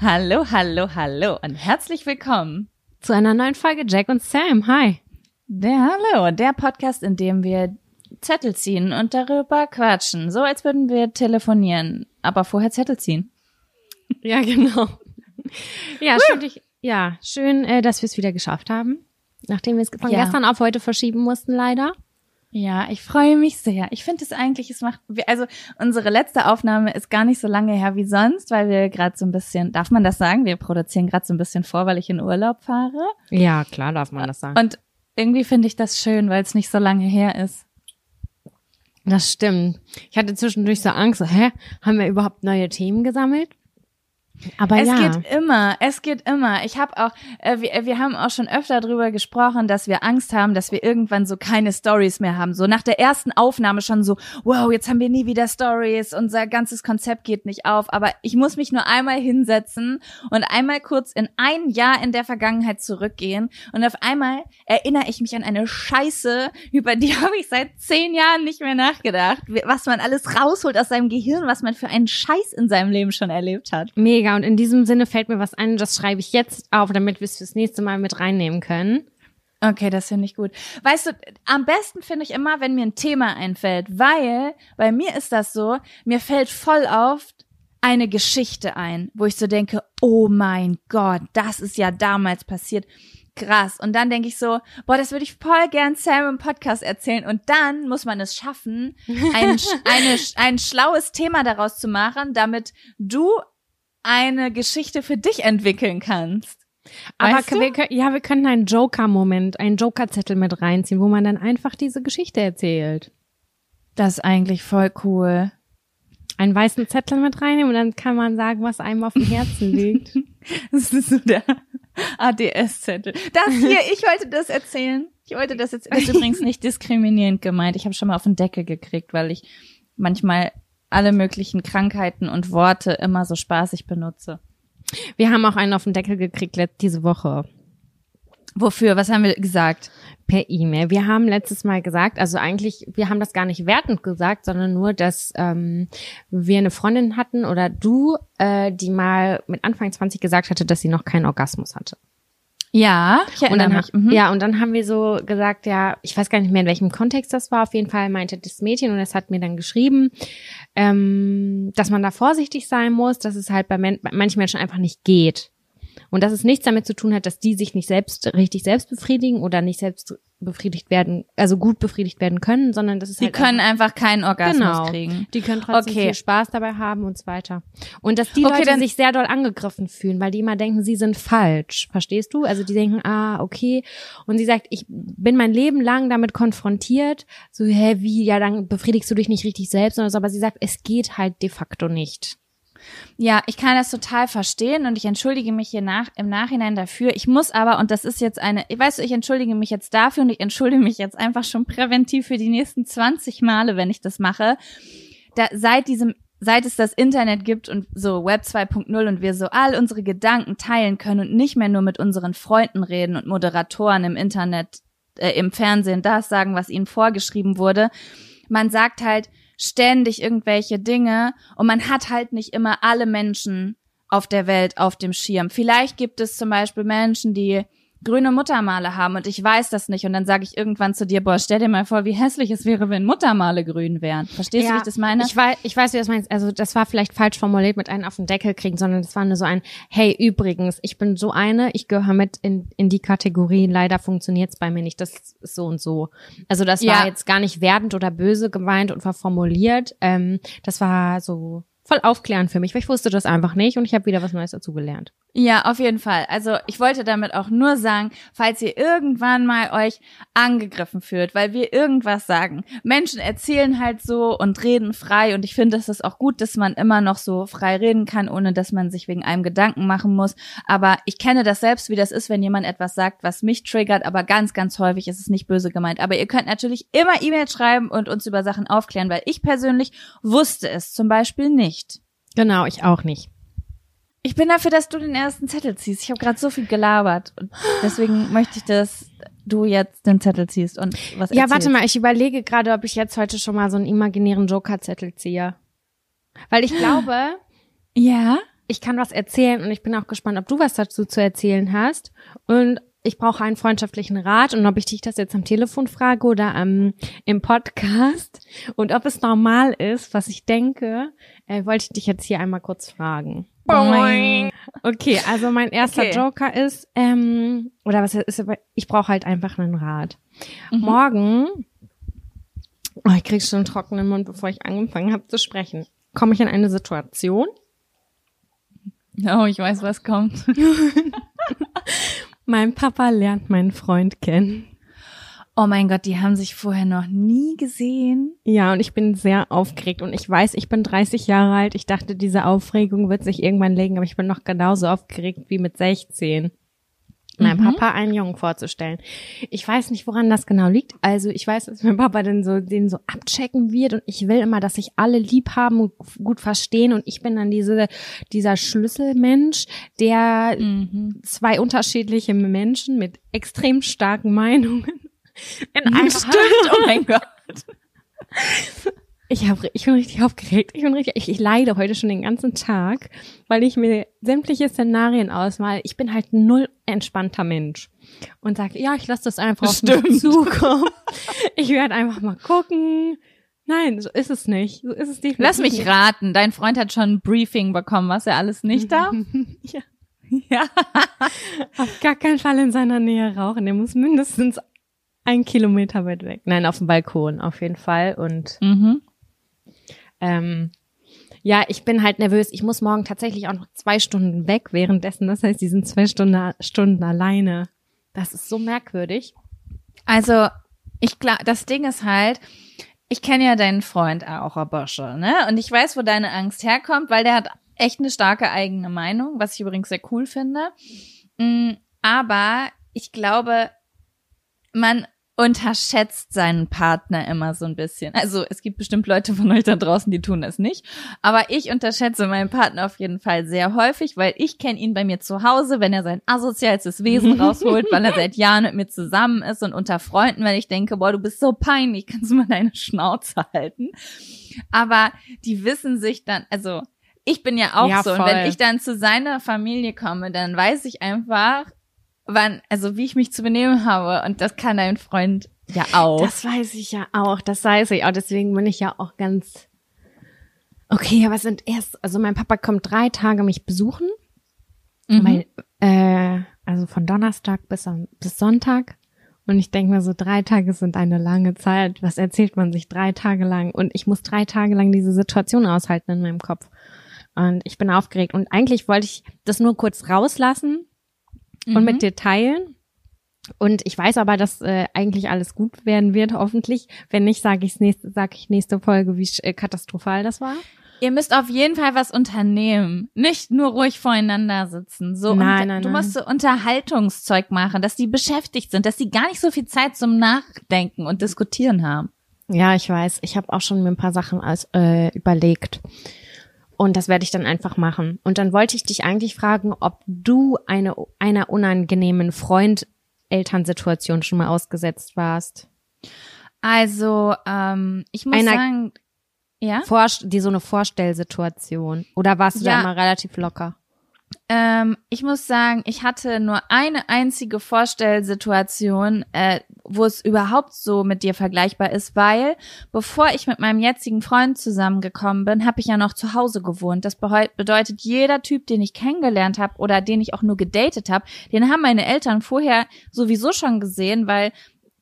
Hallo, hallo, hallo und herzlich willkommen zu einer neuen Folge Jack und Sam. Hi. Der Hallo, der Podcast, in dem wir Zettel ziehen und darüber quatschen, so als würden wir telefonieren, aber vorher Zettel ziehen. Ja, genau. Ja, schön, dich, ja, schön, äh, dass wir es wieder geschafft haben, nachdem wir es von Ja. gestern auf heute verschieben mussten, leider. Ja, ich freue mich sehr. Ich finde es eigentlich, es macht, also unsere letzte Aufnahme ist gar nicht so lange her wie sonst, weil wir gerade so ein bisschen, darf man das sagen? Wir produzieren gerade so ein bisschen vor, weil ich in Urlaub fahre. Ja, klar darf man das sagen. Und irgendwie finde ich das schön, weil es nicht so lange her ist. Das stimmt. Ich hatte zwischendurch so Angst, so, hä, haben wir überhaupt neue Themen gesammelt? Aber Es ja. geht immer, es geht immer. Ich habe auch, äh, wir, wir haben auch schon öfter drüber gesprochen, dass wir Angst haben, dass wir irgendwann so keine Stories mehr haben. So nach der ersten Aufnahme schon so, wow, jetzt haben wir nie wieder Stories, unser ganzes Konzept geht nicht auf. Aber ich muss mich nur einmal hinsetzen und einmal kurz in ein Jahr in der Vergangenheit zurückgehen und auf einmal erinnere ich mich an eine Scheiße, über die habe ich seit zehn Jahren nicht mehr nachgedacht, was man alles rausholt aus seinem Gehirn, was man für einen Scheiß in seinem Leben schon erlebt hat. Mega. Und in diesem Sinne fällt mir was ein, das schreibe ich jetzt auf, damit wir es fürs nächste Mal mit reinnehmen können. Okay, das finde ich gut. Weißt du, am besten finde ich immer, wenn mir ein Thema einfällt, weil bei mir ist das so, mir fällt voll oft eine Geschichte ein, wo ich so denke, oh mein Gott, das ist ja damals passiert. Krass. Und dann denke ich so, boah, das würde ich voll gern Sam im Podcast erzählen. Und dann muss man es schaffen, ein, eine, ein schlaues Thema daraus zu machen, damit du eine Geschichte für dich entwickeln kannst. Aber Weißt du? wir, können- ja, wir könnten einen Joker-Moment, einen Joker-Zettel mit reinziehen, wo man dann einfach diese Geschichte erzählt. Das ist eigentlich voll cool. Einen weißen Zettel mit reinnehmen und dann kann man sagen, was einem auf dem Herzen liegt. Das ist so der ADS-Zettel. Das hier, ich wollte das erzählen. Ich wollte das jetzt, das ist übrigens nicht diskriminierend gemeint. Ich habe schon mal auf den Deckel gekriegt, weil ich manchmal alle möglichen Krankheiten und Worte immer so spaßig benutze. Wir haben auch einen auf den Deckel gekriegt diese Woche Wofür? Was haben wir gesagt? per E-Mail. Wir haben letztes Mal gesagt, also eigentlich, wir haben das gar nicht wertend gesagt, sondern nur, dass ähm, wir eine Freundin hatten oder du, äh, die mal mit Anfang 20 gesagt hatte, dass sie noch keinen Orgasmus hatte. Ja, ich Und dann, mich. Mhm. ja, und dann haben wir so gesagt, ja, ich weiß gar nicht mehr, in welchem Kontext das war. Auf jeden Fall meinte das Mädchen und es hat mir dann geschrieben, ähm, dass man da vorsichtig sein muss, dass es halt bei, men bei manchen Menschen einfach nicht geht. Und dass es nichts damit zu tun hat, dass die sich nicht selbst richtig selbst befriedigen oder nicht selbst befriedigt werden, also gut befriedigt werden können, sondern das ist Die halt können einfach keinen Orgasmus genau. kriegen. Die können trotzdem Okay. viel Spaß dabei haben und so weiter. Und dass die Okay, Leute dann- sich sehr doll angegriffen fühlen, weil die immer denken, sie sind falsch. Verstehst du? Also die denken, ah, okay. Und sie sagt, ich bin mein Leben lang damit konfrontiert. So, hä, wie, ja, dann befriedigst du dich nicht richtig selbst oder so. Aber sie sagt, es geht halt de facto nicht. Ja, ich kann das total verstehen und ich entschuldige mich hier nach, im Nachhinein dafür. Ich muss aber, und das ist jetzt eine, weißt du, ich entschuldige mich jetzt dafür und ich entschuldige mich jetzt einfach schon präventiv für die nächsten 20 Male, wenn ich das mache. Da, seit diesem, seit es das Internet gibt und so Web 2.0 und wir so all unsere Gedanken teilen können und nicht mehr nur mit unseren Freunden reden und Moderatoren im Internet, äh, im Fernsehen das sagen, was ihnen vorgeschrieben wurde. Man sagt halt, ständig irgendwelche Dinge und man hat halt nicht immer alle Menschen auf der Welt auf dem Schirm. Vielleicht gibt es zum Beispiel Menschen, die grüne Muttermale haben und ich weiß das nicht und dann sage ich irgendwann zu dir, boah, stell dir mal vor, wie hässlich es wäre, wenn Muttermale grün wären. Verstehst du, wie ich das meine? Ich weiß, ich weiß, wie du das meinst. Also das war vielleicht falsch formuliert mit einem auf den Deckel kriegen, sondern das war nur so ein, hey, übrigens, ich bin so eine, ich gehöre mit in, in die Kategorie, leider funktioniert's bei mir nicht, das ist so und so. Also das Ja. war jetzt gar nicht wertend oder böse gemeint und verformuliert. Ähm, das war so voll aufklärend für mich, weil ich wusste das einfach nicht und ich habe wieder was Neues dazugelernt. Ja, auf jeden Fall. Also ich wollte damit auch nur sagen, falls ihr irgendwann mal euch angegriffen fühlt, weil wir irgendwas sagen. Menschen erzählen halt so und reden frei und ich finde, es ist auch gut, dass man immer noch so frei reden kann, ohne dass man sich wegen einem Gedanken machen muss. Aber ich kenne das selbst, wie das ist, wenn jemand etwas sagt, was mich triggert, aber ganz, ganz häufig ist es nicht böse gemeint. Aber ihr könnt natürlich immer E-Mails schreiben und uns über Sachen aufklären, weil ich persönlich wusste es zum Beispiel nicht. Genau, ich auch nicht. Ich bin dafür, dass du den ersten Zettel ziehst. Ich habe gerade so viel gelabert und deswegen möchte ich, dass du jetzt den Zettel ziehst und was Ja, erzählst. warte mal, ich überlege gerade, ob ich jetzt heute schon mal so einen imaginären Joker-Zettel ziehe. Weil ich glaube, Ja. ich kann was erzählen und ich bin auch gespannt, ob du was dazu zu erzählen hast. Und ich brauche einen freundschaftlichen Rat und ob ich dich das jetzt am Telefon frage oder ähm, im Podcast und ob es normal ist, was ich denke, äh, wollte ich dich jetzt hier einmal kurz fragen. Boing. Okay, also mein erster Okay. Joker ist, ähm, oder was ist, ich brauche halt einfach einen Rat. Mhm. Morgen, oh, ich krieg schon einen trockenen Mund, bevor ich angefangen habe zu sprechen, komme ich in eine Situation, Oh, ich weiß, was kommt. mein Papa lernt meinen Freund kennen. Oh mein Gott, die haben sich vorher noch nie gesehen. Ja, und ich bin sehr aufgeregt und ich weiß, ich bin 30 Jahre alt. Ich dachte, diese Aufregung wird sich irgendwann legen, aber ich bin noch genauso aufgeregt wie mit 16. Meinem Mhm. Papa einen Jungen vorzustellen. Ich weiß nicht, woran das genau liegt. Also ich weiß, dass mein Papa dann so den so abchecken wird und ich will immer, dass sich alle lieb haben und gut verstehen und ich bin dann diese dieser Schlüsselmensch, der Mhm. zwei unterschiedliche Menschen mit extrem starken Meinungen in einem Stimmt, oh mein Gott. Ich, hab, ich bin richtig aufgeregt. Ich bin richtig, ich, ich leide heute schon den ganzen Tag, weil ich mir sämtliche Szenarien ausmal. Ich bin halt null entspannter Mensch und sage, ja, ich lasse das einfach auf mich Stimmt. zukommen. Ich werde einfach mal gucken. Nein, so ist es nicht. So ist es definitiv. Lass mich raten, dein Freund hat schon ein Briefing bekommen, was er alles nicht darf. ja, Ja. auf gar keinen Fall in seiner Nähe rauchen. Der muss mindestens ein Kilometer weit weg. Nein, auf dem Balkon auf jeden Fall und Mhm. Ähm, ja, ich bin halt nervös. Ich muss morgen tatsächlich auch noch zwei Stunden weg währenddessen. Das heißt, die sind zwei Stunden, Stunden alleine. Das ist so merkwürdig. Also, ich glaube, das Ding ist halt, ich kenne ja deinen Freund auch, Herr Bosche, ne? Und ich weiß, wo deine Angst herkommt, weil der hat echt eine starke eigene Meinung, was ich übrigens sehr cool finde. Mm, Aber ich glaube, man unterschätzt seinen Partner immer so ein bisschen. Also es gibt bestimmt Leute von euch da draußen, die tun das nicht. Aber ich unterschätze meinen Partner auf jeden Fall sehr häufig, weil ich kenne ihn bei mir zu Hause, wenn er sein asozialstes Wesen rausholt, weil er seit Jahren mit mir zusammen ist und unter Freunden, weil ich denke, boah, du bist so peinlich, kannst du mal deine Schnauze halten. Aber die wissen sich dann, also ich bin ja auch Ja, so. Und voll. wenn ich dann zu seiner Familie komme, dann weiß ich einfach, wann, also wie ich mich zu benehmen habe. Und das kann dein Freund ja auch. Das weiß ich ja auch. Das weiß ich auch. Deswegen bin ich ja auch ganz. Okay, aber es sind erst, also mein Papa kommt drei Tage mich besuchen. Mhm. Mein, äh, also von Donnerstag bis, am- bis Sonntag. Und ich denke mir so, drei Tage sind eine lange Zeit. Was erzählt man sich drei Tage lang? Und ich muss drei Tage lang diese Situation aushalten in meinem Kopf. Und ich bin aufgeregt. Und eigentlich wollte ich das nur kurz rauslassen und Mhm. mit dir teilen. Und ich weiß aber, dass äh, eigentlich alles gut werden wird, hoffentlich. Wenn nicht, sage ich nächste, sage ich nächste Folge, wie äh, katastrophal das war. Ihr müsst auf jeden Fall was unternehmen. Nicht nur ruhig voreinander sitzen. So, Nein, und nein, du nein. musst so Unterhaltungszeug machen, dass die beschäftigt sind, dass die gar nicht so viel Zeit zum Nachdenken und Diskutieren haben. Ja, ich weiß. Ich habe auch schon mir ein paar Sachen als, äh, überlegt. Und das werde ich dann einfach machen. Und dann wollte ich dich eigentlich fragen, ob du eine, einer unangenehmen Freund-Elternsituation schon mal ausgesetzt warst. Also, ähm, ich muss Einer- sagen, ja. Vor, die so eine Vorstellsituation. Oder warst du da Ja. immer relativ locker? Ähm, ich muss sagen, ich hatte nur eine einzige Vorstellsituation, äh, wo es überhaupt so mit dir vergleichbar ist, weil bevor ich mit meinem jetzigen Freund zusammengekommen bin, habe ich ja noch zu Hause gewohnt. Das bedeutet, jeder Typ, den ich kennengelernt habe oder den ich auch nur gedatet habe, den haben meine Eltern vorher sowieso schon gesehen, weil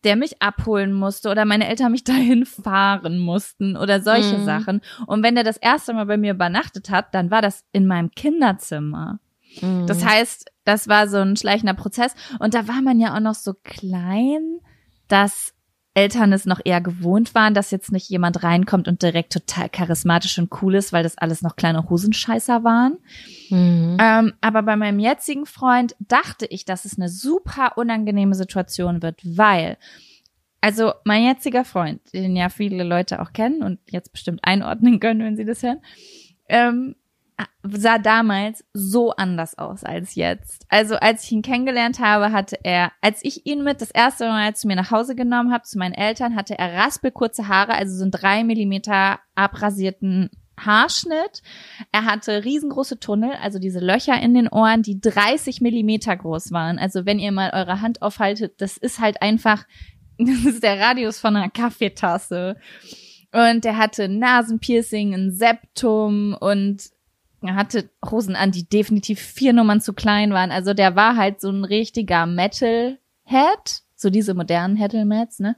der mich abholen musste oder meine Eltern mich dahin fahren mussten oder solche Mhm. Sachen. Und wenn der das erste Mal bei mir übernachtet hat, dann war das in meinem Kinderzimmer. Mhm. Das heißt, das war so ein schleichender Prozess. Und da war man ja auch noch so klein, dass Eltern es noch eher gewohnt waren, dass jetzt nicht jemand reinkommt und direkt total charismatisch und cool ist, weil das alles noch kleine Hosenscheißer waren. Mhm. Ähm, aber bei meinem jetzigen Freund dachte ich, dass es eine super unangenehme Situation wird, weil, also mein jetziger Freund, den ja viele Leute auch kennen und jetzt bestimmt einordnen können, wenn sie das hören, ähm, sah damals so anders aus als jetzt. Also als ich ihn kennengelernt habe, hatte er, als ich ihn mit das erste Mal zu mir nach Hause genommen habe, zu meinen Eltern, hatte er raspelkurze Haare, also so einen drei Millimeter abrasierten Haarschnitt. Er hatte riesengroße Tunnel, also diese Löcher in den Ohren, die 30 Millimeter groß waren. Also wenn ihr mal eure Hand aufhaltet, das ist halt einfach, das ist der Radius von einer Kaffeetasse. Und er hatte Nasenpiercing, ein Septum und hatte Hosen an, die definitiv vier Nummern zu klein waren. Also der war halt so ein richtiger Metal-Head, so diese modernen Metal-Mats, ne?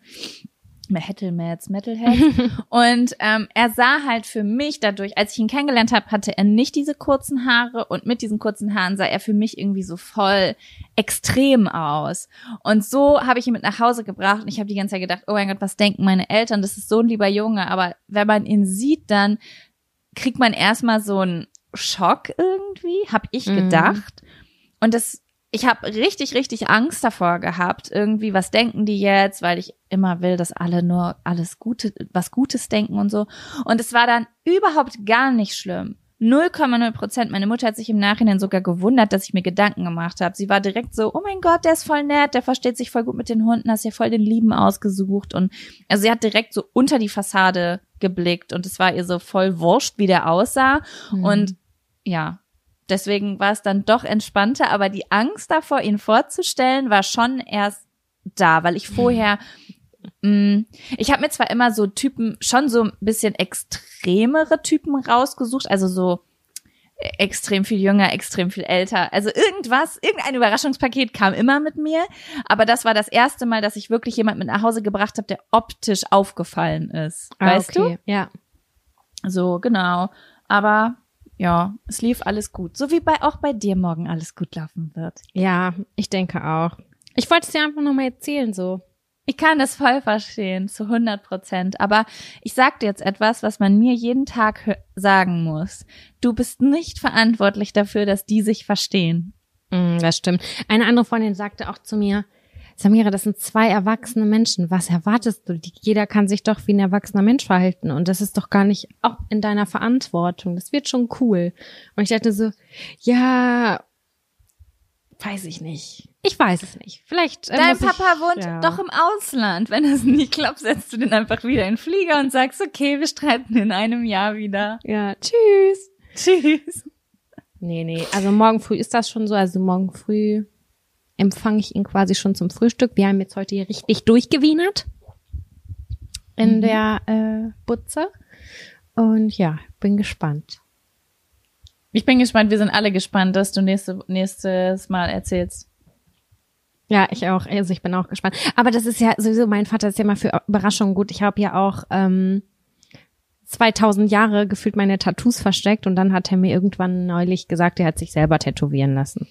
Metal-Mats, Metalhead. und ähm, er sah halt für mich dadurch, als ich ihn kennengelernt habe, hatte er nicht diese kurzen Haare und mit diesen kurzen Haaren sah er für mich irgendwie so voll extrem aus. Und so habe ich ihn mit nach Hause gebracht und ich habe die ganze Zeit gedacht, oh mein Gott, was denken meine Eltern? Das ist so ein lieber Junge. Aber wenn man ihn sieht, dann kriegt man erstmal so ein Schock irgendwie, habe ich Mhm. gedacht. Und das, ich habe richtig, richtig Angst davor gehabt. Irgendwie, was denken die jetzt? Weil ich immer will, dass alle nur alles Gute, was Gutes denken und so. Und es war dann überhaupt gar nicht schlimm. 0,0 Prozent. Meine Mutter hat sich im Nachhinein sogar gewundert, dass ich mir Gedanken gemacht habe. Sie war direkt so, oh mein Gott, der ist voll nett, der versteht sich voll gut mit den Hunden, hast ja voll den Lieben ausgesucht. Und also sie hat direkt so unter die Fassade geblickt und es war ihr so voll wurscht, wie der aussah. Mhm. Und ja, deswegen war es dann doch entspannter, aber die Angst davor, ihn vorzustellen, war schon erst da, weil ich vorher, mh, ich habe mir zwar immer so Typen, schon so ein bisschen extremere Typen rausgesucht, also so extrem viel jünger, extrem viel älter. Also irgendwas, irgendein Überraschungspaket kam immer mit mir. Aber das war das erste Mal, dass ich wirklich jemand mit nach Hause gebracht habe, der optisch aufgefallen ist. Ah, weißt du? okay. Ja. So, genau. Aber ja, es lief alles gut. So wie bei auch bei dir morgen alles gut laufen wird. Ja, ich denke auch. Ich wollte es dir einfach nochmal erzählen, so. Ich kann das voll verstehen, zu 100 Prozent. Aber ich sag dir jetzt etwas, was man mir jeden Tag sagen muss. Du bist nicht verantwortlich dafür, dass die sich verstehen. Mm, das stimmt. Eine andere Freundin sagte auch zu mir, Samira, das sind zwei erwachsene Menschen. Was erwartest du? Jeder kann sich doch wie ein erwachsener Mensch verhalten. Und das ist doch gar nicht auch in deiner Verantwortung. Das wird schon cool. Und ich dachte so, ja, weiß ich nicht. Ich weiß es nicht. Vielleicht. äh, Dein muss ich- Papa wohnt ja. doch im Ausland. Wenn das nie klappt, setzt du den einfach wieder in den Flieger und sagst, okay, wir streiten in einem Jahr wieder. Ja, tschüss. Tschüss. Nee, nee. Also morgen früh ist das schon so. Also morgen früh empfange ich ihn quasi schon zum Frühstück. Wir haben jetzt heute hier richtig durchgewienert in Mhm. der äh, Butze. Und ja, bin gespannt. Ich bin gespannt, wir sind alle gespannt, dass du nächste, nächstes Mal erzählst. Ja, ich auch. Also ich bin auch gespannt. Aber das ist ja sowieso, mein Vater ist ja immer für Überraschungen gut. Ich habe ja auch ähm, 2000 Jahre gefühlt meine Tattoos versteckt und dann hat er mir irgendwann neulich gesagt, er hat sich selber tätowieren lassen.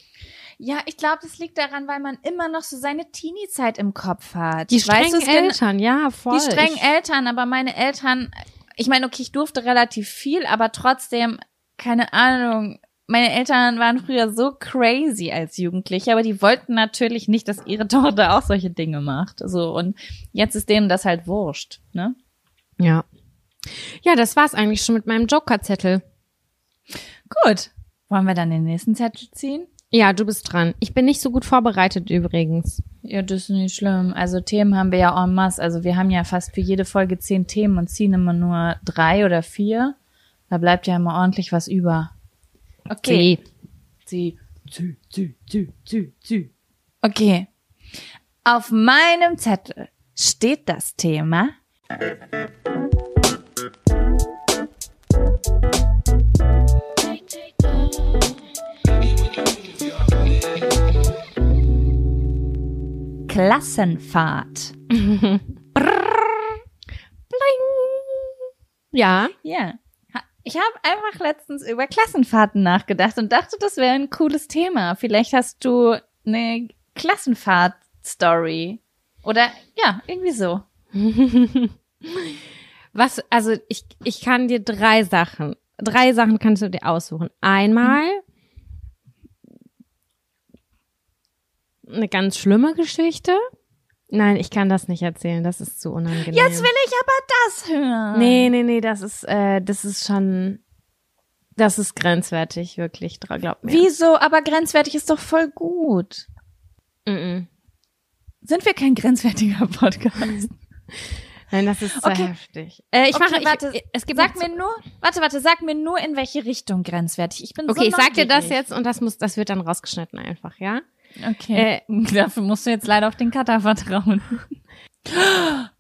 Ja, ich glaube, das liegt daran, weil man immer noch so seine Teenie-Zeit im Kopf hat. Die Weißt strengen gen- Eltern, ja, voll. Die strengen Ich- Eltern, aber meine Eltern, ich meine, okay, ich durfte relativ viel, aber trotzdem, keine Ahnung, meine Eltern waren früher so crazy als Jugendliche, aber die wollten natürlich nicht, dass ihre Tochter auch solche Dinge macht. So, und jetzt ist denen das halt wurscht, ne? Ja. Ja, das war's eigentlich schon mit meinem Joker-Zettel. Gut. Wollen wir dann den nächsten Zettel ziehen? Ja, du bist dran. Ich bin nicht so gut vorbereitet übrigens. Ja, das ist nicht schlimm. Also Themen haben wir ja en masse. Also wir haben ja fast für jede Folge zehn Themen und ziehen immer nur drei oder vier. Da bleibt ja immer ordentlich was über. Okay. Zieh. Zieh, zieh, zieh, zieh, zieh. Okay. Auf meinem Zettel steht das Thema Klassenfahrt. Ja. Ja. Ha- Ich habe einfach letztens über Klassenfahrten nachgedacht und dachte, das wäre ein cooles Thema. Vielleicht hast du eine Klassenfahrt-Story. Oder ja, irgendwie so. Was, also ich, ich kann dir drei Sachen, drei Sachen kannst du dir aussuchen. Einmal eine ganz schlimme Geschichte. Nein, ich kann das nicht erzählen, das ist zu unangenehm. Jetzt will ich aber das hören. Nee, nee, nee, das ist, äh, das ist schon, das ist grenzwertig, wirklich, glaub mir. Wieso? Aber grenzwertig ist doch voll gut. Mm -mm. Sind wir kein grenzwertiger Podcast? Nein, das ist sehr Okay. heftig. Äh, ich Okay, mache, warte, ich, es gibt Sag mir nur, warte, warte, sag mir nur in welche Richtung grenzwertig. Ich bin Okay, so ich sag dir das jetzt und das muss, das wird dann rausgeschnitten einfach, ja? Okay. Dafür musst du jetzt leider auf den Cutter vertrauen.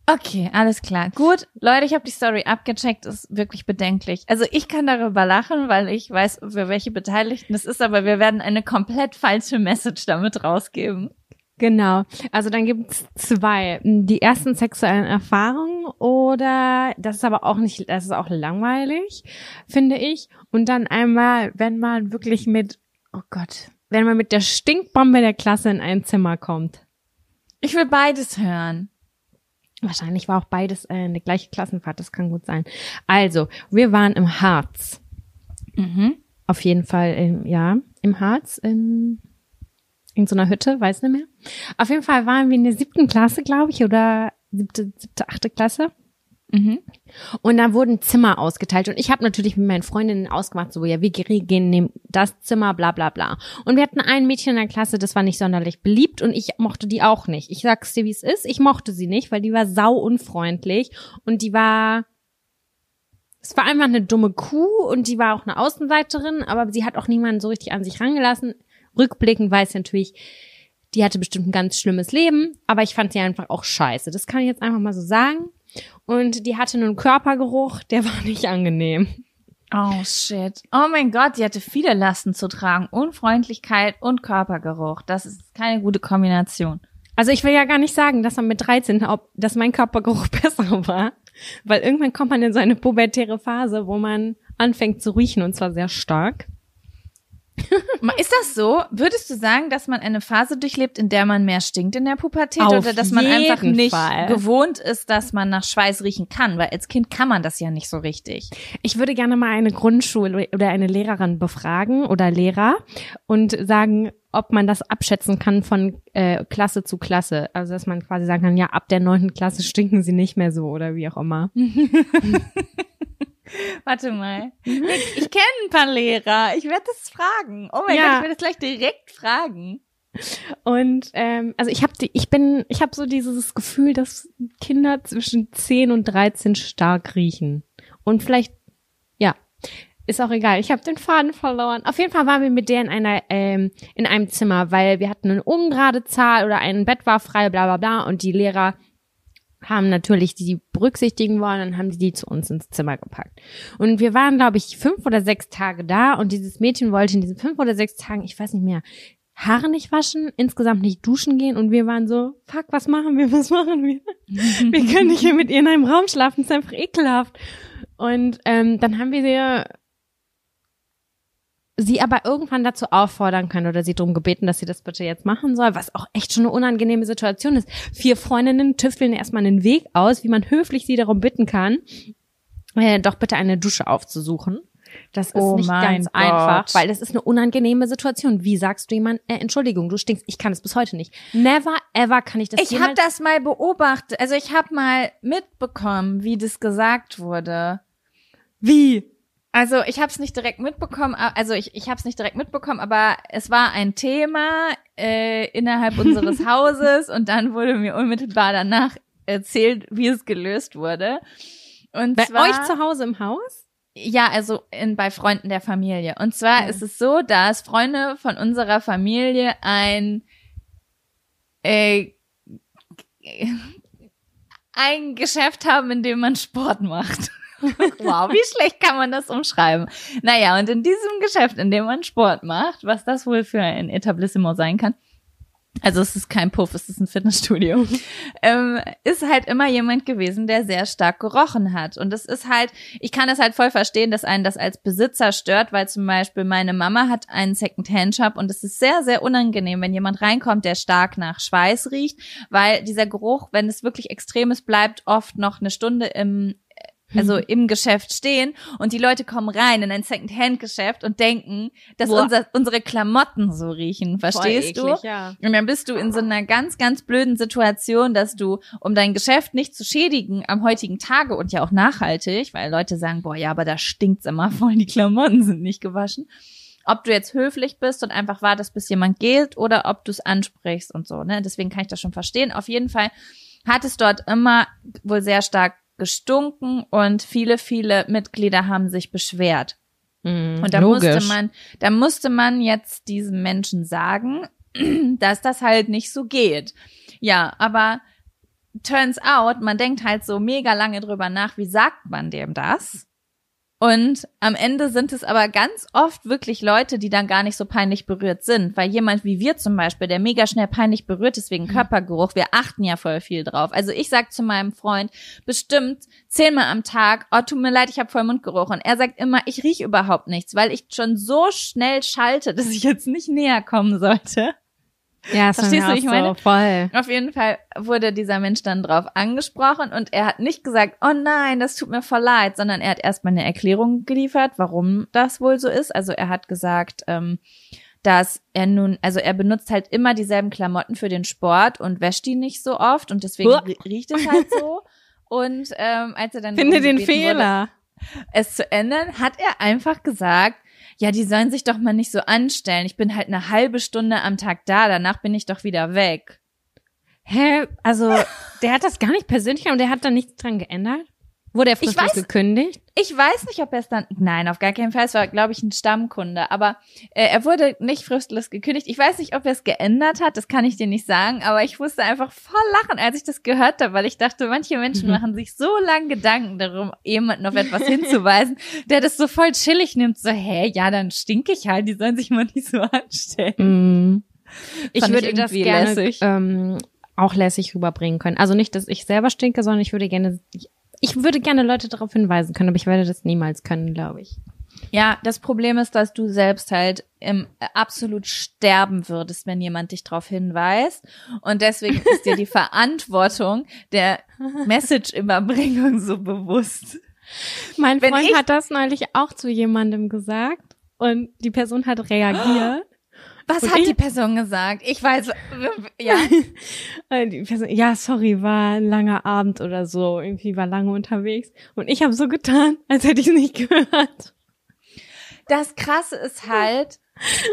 Okay, alles klar. Gut, Leute, ich habe die Story abgecheckt, ist wirklich bedenklich. Also ich kann darüber lachen, weil ich weiß, für welche Beteiligten es ist, aber wir werden eine komplett falsche Message damit rausgeben. Genau. Also dann gibt's zwei. Die ersten sexuellen Erfahrungen oder das ist aber auch nicht, das ist auch langweilig, finde ich. Und dann einmal, wenn man wirklich mit, oh Gott, wenn man mit der Stinkbombe der Klasse in ein Zimmer kommt. Ich will beides hören. Wahrscheinlich war auch beides äh, eine gleiche Klassenfahrt, das kann gut sein. Also, wir waren im Harz. Mhm. Auf jeden Fall, im, ja, im Harz, in, in so einer Hütte, weiß nicht mehr. Auf jeden Fall waren wir in der siebten Klasse, glaube ich, oder siebte, siebte, achte Klasse. Mhm. Und da wurden Zimmer ausgeteilt. Und ich habe natürlich mit meinen Freundinnen ausgemacht, so, ja, wir gehen in das Zimmer, bla bla bla. Und wir hatten ein Mädchen in der Klasse, das war nicht sonderlich beliebt und ich mochte die auch nicht. Ich sag's dir, wie es ist. Ich mochte sie nicht, weil die war sau unfreundlich und die war. Es war einfach eine dumme Kuh und die war auch eine Außenseiterin, aber sie hat auch niemanden so richtig an sich rangelassen. Rückblickend weiß ich natürlich, die hatte bestimmt ein ganz schlimmes Leben, aber ich fand sie einfach auch scheiße. Das kann ich jetzt einfach mal so sagen. Und die hatte einen Körpergeruch, der war nicht angenehm. Oh shit. Oh mein Gott, die hatte viele Lasten zu tragen. Unfreundlichkeit und Körpergeruch. Das ist keine gute Kombination. Also ich will ja gar nicht sagen, dass man mit 13, ob, dass mein Körpergeruch besser war. Weil irgendwann kommt man in so eine pubertäre Phase, wo man anfängt zu riechen und zwar sehr stark. Ist das so? Würdest du sagen, dass man eine Phase durchlebt, in der man mehr stinkt in der Pubertät Auf oder dass man einfach nicht Fall. gewohnt ist, dass man nach Schweiß riechen kann? Weil als Kind kann man das ja nicht so richtig. Ich würde gerne mal eine Grundschule oder eine Lehrerin befragen oder Lehrer und sagen, ob man das abschätzen kann von äh, Klasse zu Klasse. Also dass man quasi sagen kann, ja, ab der neunten Klasse stinken sie nicht mehr so oder wie auch immer. Warte mal. Ich, ich kenne ein paar Lehrer. Ich werde das fragen. Oh mein Ja. Gott, ich werde das gleich direkt fragen. Und ähm, also ich habe die, ich bin, ich habe so dieses Gefühl, dass Kinder zwischen 10 und 13 stark riechen. Und vielleicht, ja, ist auch egal. Ich habe den Faden verloren. Auf jeden Fall waren wir mit der in einer, ähm, in einem Zimmer, weil wir hatten eine ungerade Zahl oder ein Bett war frei, bla bla bla. Und die Lehrer haben natürlich die berücksichtigen wollen, dann haben die die zu uns ins Zimmer gepackt. Und wir waren, glaube ich, fünf oder sechs Tage da und dieses Mädchen wollte in diesen fünf oder sechs Tagen, ich weiß nicht mehr, Haare nicht waschen, insgesamt nicht duschen gehen und wir waren so, fuck, was machen wir, was machen wir? wir können nicht hier mit ihr in einem Raum schlafen, das ist einfach ekelhaft. Und ähm, dann haben wir sie, sie aber irgendwann dazu auffordern können oder sie darum gebeten, dass sie das bitte jetzt machen soll, was auch echt schon eine unangenehme Situation ist. Vier Freundinnen tüfteln erstmal einen Weg aus, wie man höflich sie darum bitten kann, äh, doch bitte eine Dusche aufzusuchen. Das ist Oh nicht ganz Gott. einfach, weil das ist eine unangenehme Situation. Wie sagst du jemand, äh, Entschuldigung, du stinkst? Ich kann es bis heute nicht. Never ever kann ich das Ich habe das mal beobachtet. Also ich habe mal mitbekommen, wie das gesagt wurde. Wie? Also ich habe es nicht direkt mitbekommen, also ich, ich habe es nicht direkt mitbekommen, aber es war ein Thema äh, innerhalb unseres Hauses und dann wurde mir unmittelbar danach erzählt, wie es gelöst wurde. Und Bei zwar, euch zu Hause im Haus? Ja, also in, bei Freunden der Familie. Und zwar Ja. ist es so, dass Freunde von unserer Familie ein äh, ein Geschäft haben, in dem man Sport macht. wow, wie schlecht kann man das umschreiben? Naja, und in diesem Geschäft, in dem man Sport macht, was das wohl für ein Etablissement sein kann, also es ist kein Puff, es ist ein Fitnessstudio, ähm, ist halt immer jemand gewesen, der sehr stark gerochen hat. Und das ist halt, ich kann das halt voll verstehen, dass einen das als Besitzer stört, weil zum Beispiel meine Mama hat einen Second-Hand-Shop und es ist sehr, sehr unangenehm, wenn jemand reinkommt, der stark nach Schweiß riecht, weil dieser Geruch, wenn es wirklich extrem ist, bleibt oft noch eine Stunde im also Hm. im Geschäft stehen und die Leute kommen rein in ein Second-Hand-Geschäft und denken, dass unser, unsere Klamotten so riechen. Verstehst du? Ja. Und dann bist du in so einer ganz, ganz blöden Situation, dass du, um dein Geschäft nicht zu schädigen am heutigen Tage und ja auch nachhaltig, weil Leute sagen, boah, ja, aber da stinkt's immer voll, die Klamotten sind nicht gewaschen. Ob du jetzt höflich bist und einfach wartest, bis jemand geht oder ob du es ansprichst und so, ne? Deswegen kann ich das schon verstehen. Auf jeden Fall hat es dort immer wohl sehr stark gestunken und viele, viele Mitglieder haben sich beschwert. Mhm, Und da logisch. musste man, da musste man jetzt diesen Menschen sagen, dass das halt nicht so geht. Ja, aber turns out, man denkt halt so mega lange drüber nach, wie sagt man dem das? Und am Ende sind es aber ganz oft wirklich Leute, die dann gar nicht so peinlich berührt sind. Weil jemand wie wir zum Beispiel, der mega schnell peinlich berührt ist wegen Körpergeruch, wir achten ja voll viel drauf. Also ich sag zu meinem Freund bestimmt zehnmal am Tag, oh, tut mir leid, ich habe voll Mundgeruch. Und er sagt immer, ich riech überhaupt nichts, weil ich schon so schnell schalte, dass ich jetzt nicht näher kommen sollte. Ja, Verstehst du, wie ich so voll. Auf jeden Fall wurde dieser Mensch dann drauf angesprochen und er hat nicht gesagt, oh nein, das tut mir voll leid, sondern er hat erstmal eine Erklärung geliefert, warum das wohl so ist. Also er hat gesagt, ähm, dass er nun, also er benutzt halt immer dieselben Klamotten für den Sport und wäscht die nicht so oft und deswegen Uah. rie- riecht es halt so. Und ähm, als er dann Finde den gebeten wurde, Fehler. es zu ändern, hat er einfach gesagt, ja, die sollen sich doch mal nicht so anstellen. Ich bin halt eine halbe Stunde am Tag da, danach bin ich doch wieder weg. Hä? Also, der hat das gar nicht persönlich und der hat da nichts dran geändert? Wurde er Ich fristlos weiß- gekündigt? Ich weiß nicht, ob er es dann. Nein, auf gar keinen Fall. Es war, glaube ich, ein Stammkunde. Aber äh, er wurde nicht fristlos gekündigt. Ich weiß nicht, ob er es geändert hat. Das kann ich dir nicht sagen. Aber ich musste einfach voll lachen, als ich das gehört habe, weil ich dachte, manche Menschen machen sich so lange Gedanken darum, jemanden auf etwas hinzuweisen, der das so voll chillig nimmt. So, hä, ja, dann stinke ich halt. Die sollen sich mal nicht so anstellen. Mm. Ich Fand ich würde das irgendwie gerne lässig. ähm, auch lässig rüberbringen können. Also nicht, dass ich selber stinke, sondern ich würde gerne, ich, würde gerne Leute darauf hinweisen können, aber ich werde das niemals können, glaube ich. Ja, das Problem ist, dass du selbst halt im äh, absolut sterben würdest, wenn jemand dich darauf hinweist. Und deswegen ist dir die Verantwortung der Message-Überbringung so bewusst. Mein Freund hat das neulich auch zu jemandem gesagt und die Person hat reagiert. Was Und hat die Person gesagt? Ich weiß, ja. Äh, Die Person, ja, sorry, war ein langer Abend oder so, irgendwie war lange unterwegs und ich habe so getan, als hätte ich es nicht gehört. Das Krasse ist halt,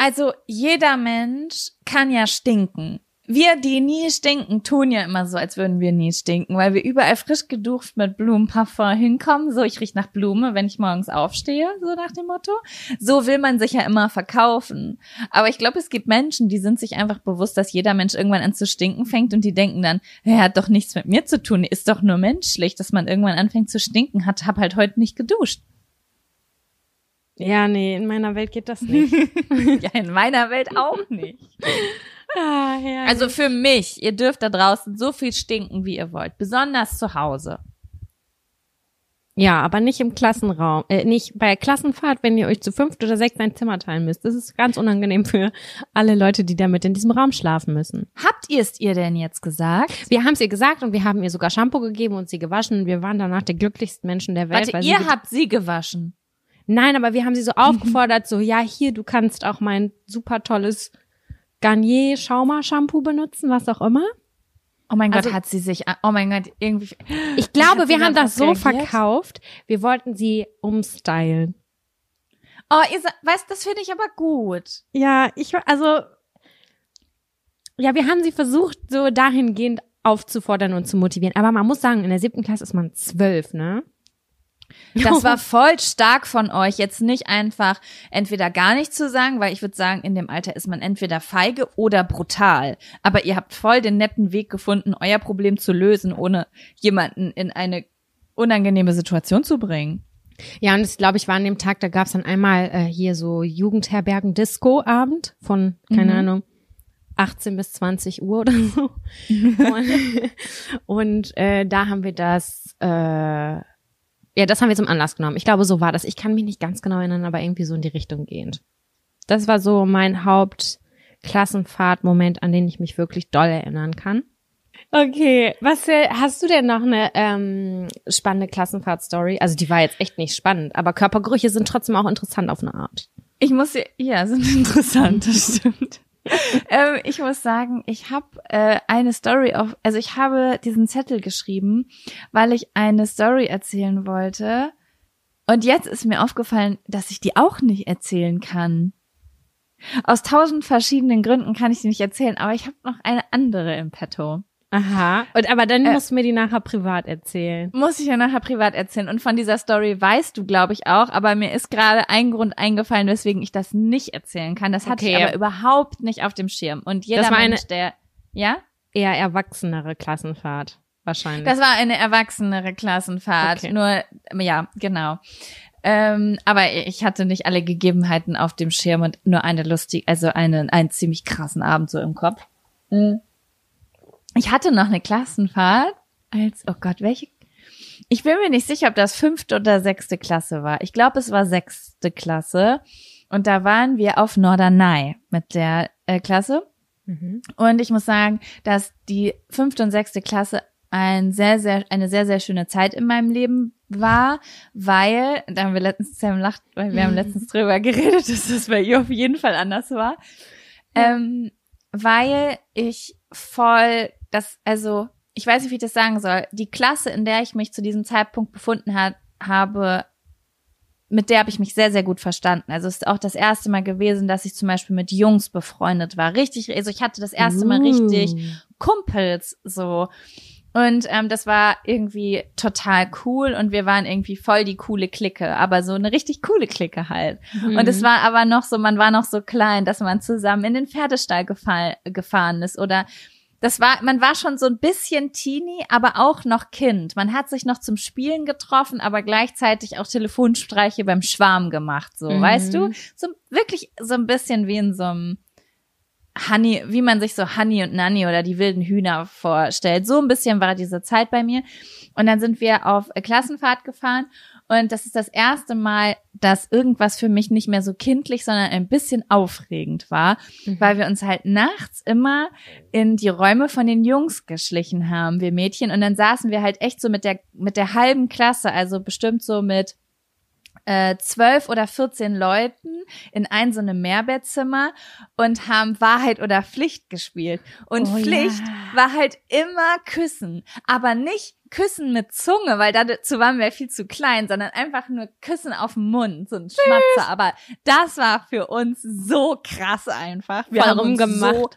also jeder Mensch kann ja stinken. Wir, die nie stinken, tun ja immer so, als würden wir nie stinken, weil wir überall frisch geduscht mit Blumenparfum hinkommen. So, ich riech nach Blume, wenn ich morgens aufstehe, so nach dem Motto. So will man sich ja immer verkaufen. Aber ich glaube, es gibt Menschen, die sind sich einfach bewusst, dass jeder Mensch irgendwann an zu stinken fängt und die denken dann, er hat doch nichts mit mir zu tun, ist doch nur menschlich, dass man irgendwann anfängt zu stinken, hat, hab halt heute nicht geduscht. Ja, nee, in meiner Welt geht das nicht. Ja, in meiner Welt auch nicht. ah. Also für mich, ihr dürft da draußen so viel stinken, wie ihr wollt. Besonders zu Hause. ja, aber nicht im Klassenraum, äh, nicht bei der Klassenfahrt, wenn ihr euch zu fünft oder sechs ein Zimmer teilen müsst. Das ist ganz unangenehm für alle Leute, die damit in diesem Raum schlafen müssen. Habt ihr es ihr denn jetzt gesagt? Wir haben es ihr gesagt und wir haben ihr sogar Shampoo gegeben und sie gewaschen und wir waren danach die glücklichsten Menschen der Welt. Warte, sie ihr ge- habt sie gewaschen. Nein, aber wir haben sie so aufgefordert, so, ja, hier, du kannst auch mein super tolles Garnier Schauma Shampoo benutzen, was auch immer. Oh mein Gott, Also- hat sie sich, oh mein Gott, irgendwie. Ich glaube, wir haben das so reagiert? verkauft. Wir wollten sie umstylen. Oh, ihr weißt, das finde ich aber gut. Ja, ich, also, ja, wir haben sie versucht, so dahingehend aufzufordern und zu motivieren. Aber man muss sagen, in der siebten Klasse ist man zwölf, ne? Das war voll stark von euch, jetzt nicht einfach entweder gar nichts zu sagen, weil ich würde sagen, in dem Alter ist man entweder feige oder brutal. Aber ihr habt voll den netten Weg gefunden, euer Problem zu lösen, ohne jemanden in eine unangenehme Situation zu bringen. Ja, und das, glaube ich, war an dem Tag, da gab's dann einmal äh, hier so Jugendherbergen-Disco-Abend von, keine Mhm. Ahnung, 18 bis 20 Uhr oder so. und und äh, da haben wir das, äh, ja, das haben wir zum Anlass genommen. Ich glaube, so war das. Ich kann mich nicht ganz genau erinnern, aber irgendwie so in die Richtung gehend. Das war so mein Hauptklassenfahrt-Moment, an den ich mich wirklich doll erinnern kann. Okay, was äh, hast du denn noch eine ähm, spannende Klassenfahrt-Story? Also die war jetzt echt nicht spannend, aber Körpergerüche sind trotzdem auch interessant auf eine Art. Ich muss ja, sind interessant, das stimmt. ähm, ich muss sagen, ich habe äh, eine Story auf, also ich habe diesen Zettel geschrieben, weil ich eine Story erzählen wollte. Und jetzt ist mir aufgefallen, dass ich die auch nicht erzählen kann. Aus tausend verschiedenen Gründen kann ich die nicht erzählen, aber ich habe noch eine andere im Petto. Aha. Und aber dann äh, musst du mir die nachher privat erzählen. Muss ich ja nachher privat erzählen. Und von dieser Story weißt du, glaube ich, auch. Aber mir ist gerade ein Grund eingefallen, weswegen ich das nicht erzählen kann. Das hatte okay. ich aber überhaupt nicht auf dem Schirm. Und jeder Mensch, eine der, ja? Eher erwachsenere Klassenfahrt. Wahrscheinlich. Das war eine erwachsenere Klassenfahrt. Okay. Nur, ja, genau. Ähm, aber ich hatte nicht alle Gegebenheiten auf dem Schirm und nur eine lustig, also einen, einen ziemlich krassen Abend so im Kopf. Mhm ich hatte noch eine Klassenfahrt als, oh Gott, welche? Ich bin mir nicht sicher, ob das fünfte oder sechste Klasse war. Ich glaube, es war sechste Klasse. Und da waren wir auf Norderney mit der äh, Klasse. Mhm. Und ich muss sagen, dass die fünfte und sechste Klasse ein sehr, sehr, eine sehr, sehr schöne Zeit in meinem Leben war, weil, da haben wir letztens Sam lacht, weil wir haben letztens drüber geredet, dass das bei ihr auf jeden Fall anders war. Ähm, weil ich voll das, also, ich weiß nicht, wie ich das sagen soll. Die Klasse, in der ich mich zu diesem Zeitpunkt befunden hat, habe, mit der habe ich mich sehr, sehr gut verstanden. Also es ist auch das erste Mal gewesen, dass ich zum Beispiel mit Jungs befreundet war. Richtig, also ich hatte das erste Mal richtig uh. Kumpels so. Und ähm, das war irgendwie total cool und wir waren irgendwie voll die coole Clique, aber so eine richtig coole Clique halt. Mhm. Und es war aber noch so, man war noch so klein, dass man zusammen in den Pferdestall gefahren ist oder das war, man war schon so ein bisschen Teenie, aber auch noch Kind. Man hat sich noch zum Spielen getroffen, aber gleichzeitig auch Telefonstreiche beim Schwarm gemacht, so, mhm. weißt du? So wirklich so ein bisschen wie in so einem Honey, wie man sich so Honey und Nanny oder die wilden Hühner vorstellt. So ein bisschen war diese Zeit bei mir. Und dann sind wir auf Klassenfahrt gefahren und das ist das erste Mal, dass irgendwas für mich nicht mehr so kindlich, sondern ein bisschen aufregend war, mhm. weil wir uns halt nachts immer in die Räume von den Jungs geschlichen haben, wir Mädchen. Und dann saßen wir halt echt so mit der, mit der halben Klasse, also bestimmt so mit äh, zwölf oder vierzehn Leuten in ein so einem Mehrbettzimmer und haben Wahrheit oder Pflicht gespielt. Und oh, Pflicht ja. war halt immer Küssen, aber nicht Küssen mit Zunge, weil dazu waren wir viel zu klein, sondern einfach nur Küssen auf den Mund, so ein Schmatzer. Aber das war für uns so krass einfach. Wir Voll haben uns gemacht. so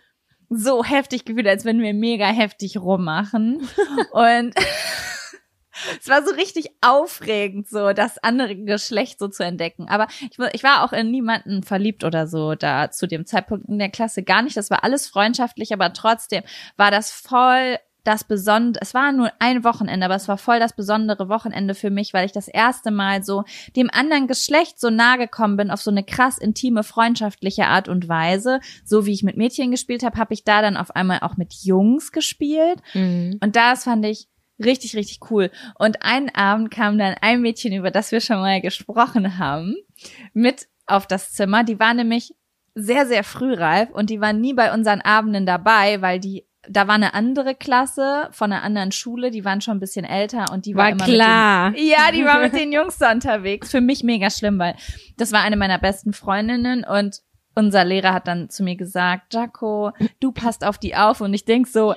so heftig gefühlt, als wenn wir mega heftig rummachen. und es war so richtig aufregend, so das andere Geschlecht so zu entdecken. Aber ich, ich war auch in niemanden verliebt oder so da zu dem Zeitpunkt in der Klasse gar nicht. Das war alles freundschaftlich, aber trotzdem war das voll das besondere, es war nur ein Wochenende, aber es war voll das besondere Wochenende für mich, weil ich das erste Mal so dem anderen Geschlecht so nahe gekommen bin auf so eine krass intime, freundschaftliche Art und Weise. So wie ich mit Mädchen gespielt habe, habe ich da dann auf einmal auch mit Jungs gespielt. Mhm. Und das fand ich richtig, richtig cool. Und einen Abend kam dann ein Mädchen, über das wir schon mal gesprochen haben, mit auf das Zimmer. Die war nämlich sehr, sehr frühreif und die war nie bei unseren Abenden dabei, weil die da war eine andere Klasse von einer anderen Schule, die waren schon ein bisschen älter und die war, war immer klar. Mit den, ja, die war mit den Jungs da unterwegs. Für mich mega schlimm, weil das war eine meiner besten Freundinnen und unser Lehrer hat dann zu mir gesagt, Jaco, du passt auf die auf und ich denk so,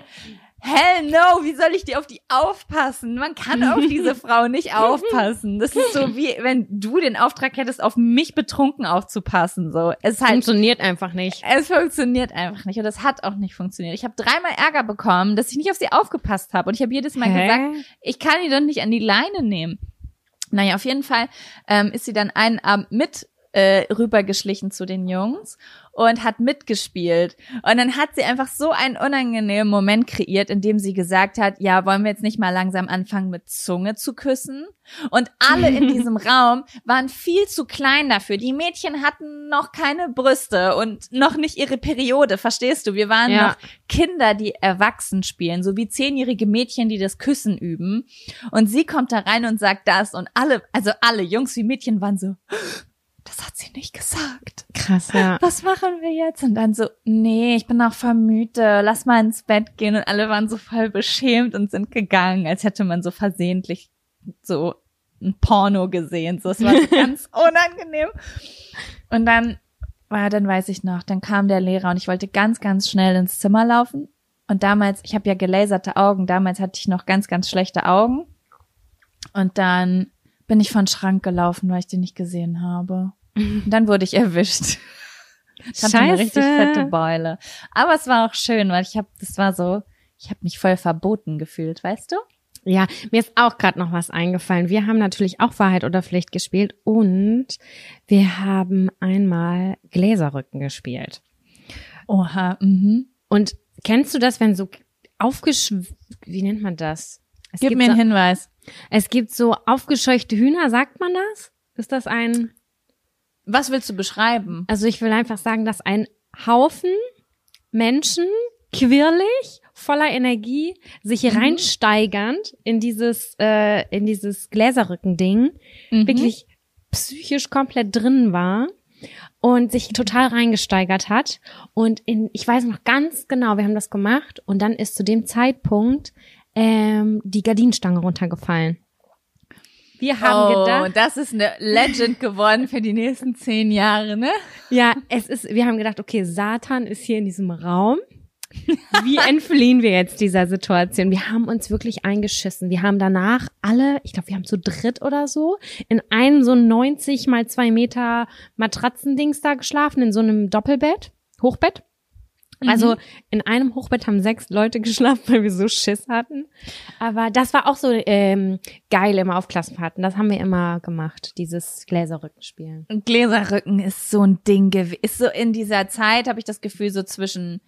Hell no, wie soll ich dir auf die aufpassen? Man kann auf diese Frau nicht aufpassen. Das ist so wie, wenn du den Auftrag hättest, auf mich betrunken aufzupassen. So, es halt, funktioniert einfach nicht. Es funktioniert einfach nicht und es hat auch nicht funktioniert. Ich habe dreimal Ärger bekommen, dass ich nicht auf sie aufgepasst habe und ich habe jedes Mal Hä? gesagt, ich kann die doch nicht an die Leine nehmen. Naja, auf jeden Fall ähm, ist sie dann einen Abend mit äh, rübergeschlichen zu den Jungs und hat mitgespielt. Und dann hat sie einfach so einen unangenehmen Moment kreiert, in dem sie gesagt hat, ja, wollen wir jetzt nicht mal langsam anfangen mit Zunge zu küssen? Und alle in diesem Raum waren viel zu klein dafür. Die Mädchen hatten noch keine Brüste und noch nicht ihre Periode, verstehst du? Wir waren Ja. noch Kinder, die erwachsen spielen, so wie zehnjährige Mädchen, die das Küssen üben. Und sie kommt da rein und sagt das und alle, also alle Jungs wie Mädchen waren so, das hat sie nicht gesagt. Krass, ja. Was machen wir jetzt? Und dann so, nee, ich bin auch voll müde, lass mal ins Bett gehen. Und alle waren so voll beschämt und sind gegangen, als hätte man so versehentlich so ein Porno gesehen. So, es war so ganz unangenehm. Und dann war, dann weiß ich noch, dann kam der Lehrer und ich wollte ganz, ganz schnell ins Zimmer laufen. Und damals, ich habe ja gelaserte Augen, damals hatte ich noch ganz, ganz schlechte Augen. Und dann bin ich von Schrank gelaufen, weil ich den nicht gesehen habe. Und dann wurde ich erwischt. Ich hatte eine richtig fette Beule. Aber es war auch schön, weil ich habe, das war so, ich habe mich voll verboten gefühlt, weißt du? Ja, mir ist auch gerade noch was eingefallen. Wir haben natürlich auch Wahrheit oder Pflicht gespielt und wir haben einmal Gläserrücken gespielt. Oha, mhm. Und kennst du das, wenn so aufgesch... Wie nennt man das? Es Gib mir einen so, Hinweis. Es gibt so aufgescheuchte Hühner, sagt man das? Ist das ein... Was willst du beschreiben? Also ich will einfach sagen, dass ein Haufen Menschen quirlig, voller Energie, sich Mhm. reinsteigernd in dieses, äh, in dieses Gläserrücken-Ding, Mhm. wirklich psychisch komplett drin war und sich total reingesteigert hat. Und in, ich weiß noch ganz genau, wir haben das gemacht und dann ist zu dem Zeitpunkt ähm, die Gardinenstange runtergefallen. Wir haben oh, gedacht, das ist eine Legend geworden für die nächsten zehn Jahre, ne? Ja, es ist, wir haben gedacht, okay, Satan ist hier in diesem Raum. Wie entfliehen wir jetzt dieser Situation? Wir haben uns wirklich eingeschissen. Wir haben danach alle, ich glaube, wir haben zu dritt oder so, in einem so 90 mal zwei Meter Matratzendings da geschlafen, in so einem Doppelbett, Hochbett. Also in einem Hochbett haben sechs Leute geschlafen, weil wir so Schiss hatten. Aber das war auch so ähm, geil immer auf Klassenfahrten. Das haben wir immer gemacht, dieses Gläserrückenspielen. Und Gläserrücken ist so ein Ding gewesen. Ist so in dieser Zeit, habe ich das Gefühl, so zwischen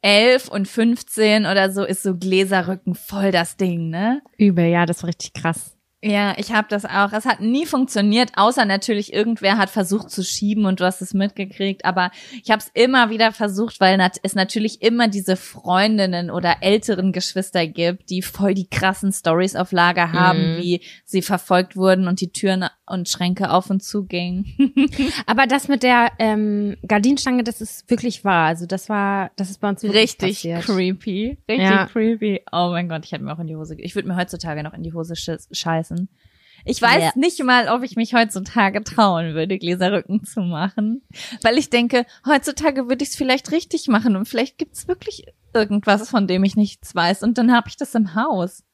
elf und 15 oder so ist so Gläserrücken voll das Ding, ne? Übel, ja, das war richtig krass. Ja, ich habe das auch. Es hat nie funktioniert, außer natürlich irgendwer hat versucht zu schieben und du hast es mitgekriegt. Aber ich habe es immer wieder versucht, weil es natürlich immer diese Freundinnen oder älteren Geschwister gibt, die voll die krassen Stories auf Lager haben, Mhm. wie sie verfolgt wurden und die Türen und Schränke auf und zu gingen. Aber das mit der ähm, Gardinenstange, das ist wirklich wahr. Also das war, das ist bei uns wirklich Richtig passiert. creepy. Richtig Ja. creepy. Oh mein Gott, ich hätte mir auch in die Hose. Ich würde mir heutzutage noch in die Hose schiss- scheißen. Ich weiß Ja. nicht mal, ob ich mich heutzutage trauen würde, Gläserrücken zu machen. Weil ich denke, heutzutage würde ich es vielleicht richtig machen und vielleicht gibt's wirklich irgendwas, von dem ich nichts weiß. Und dann habe ich das im Haus.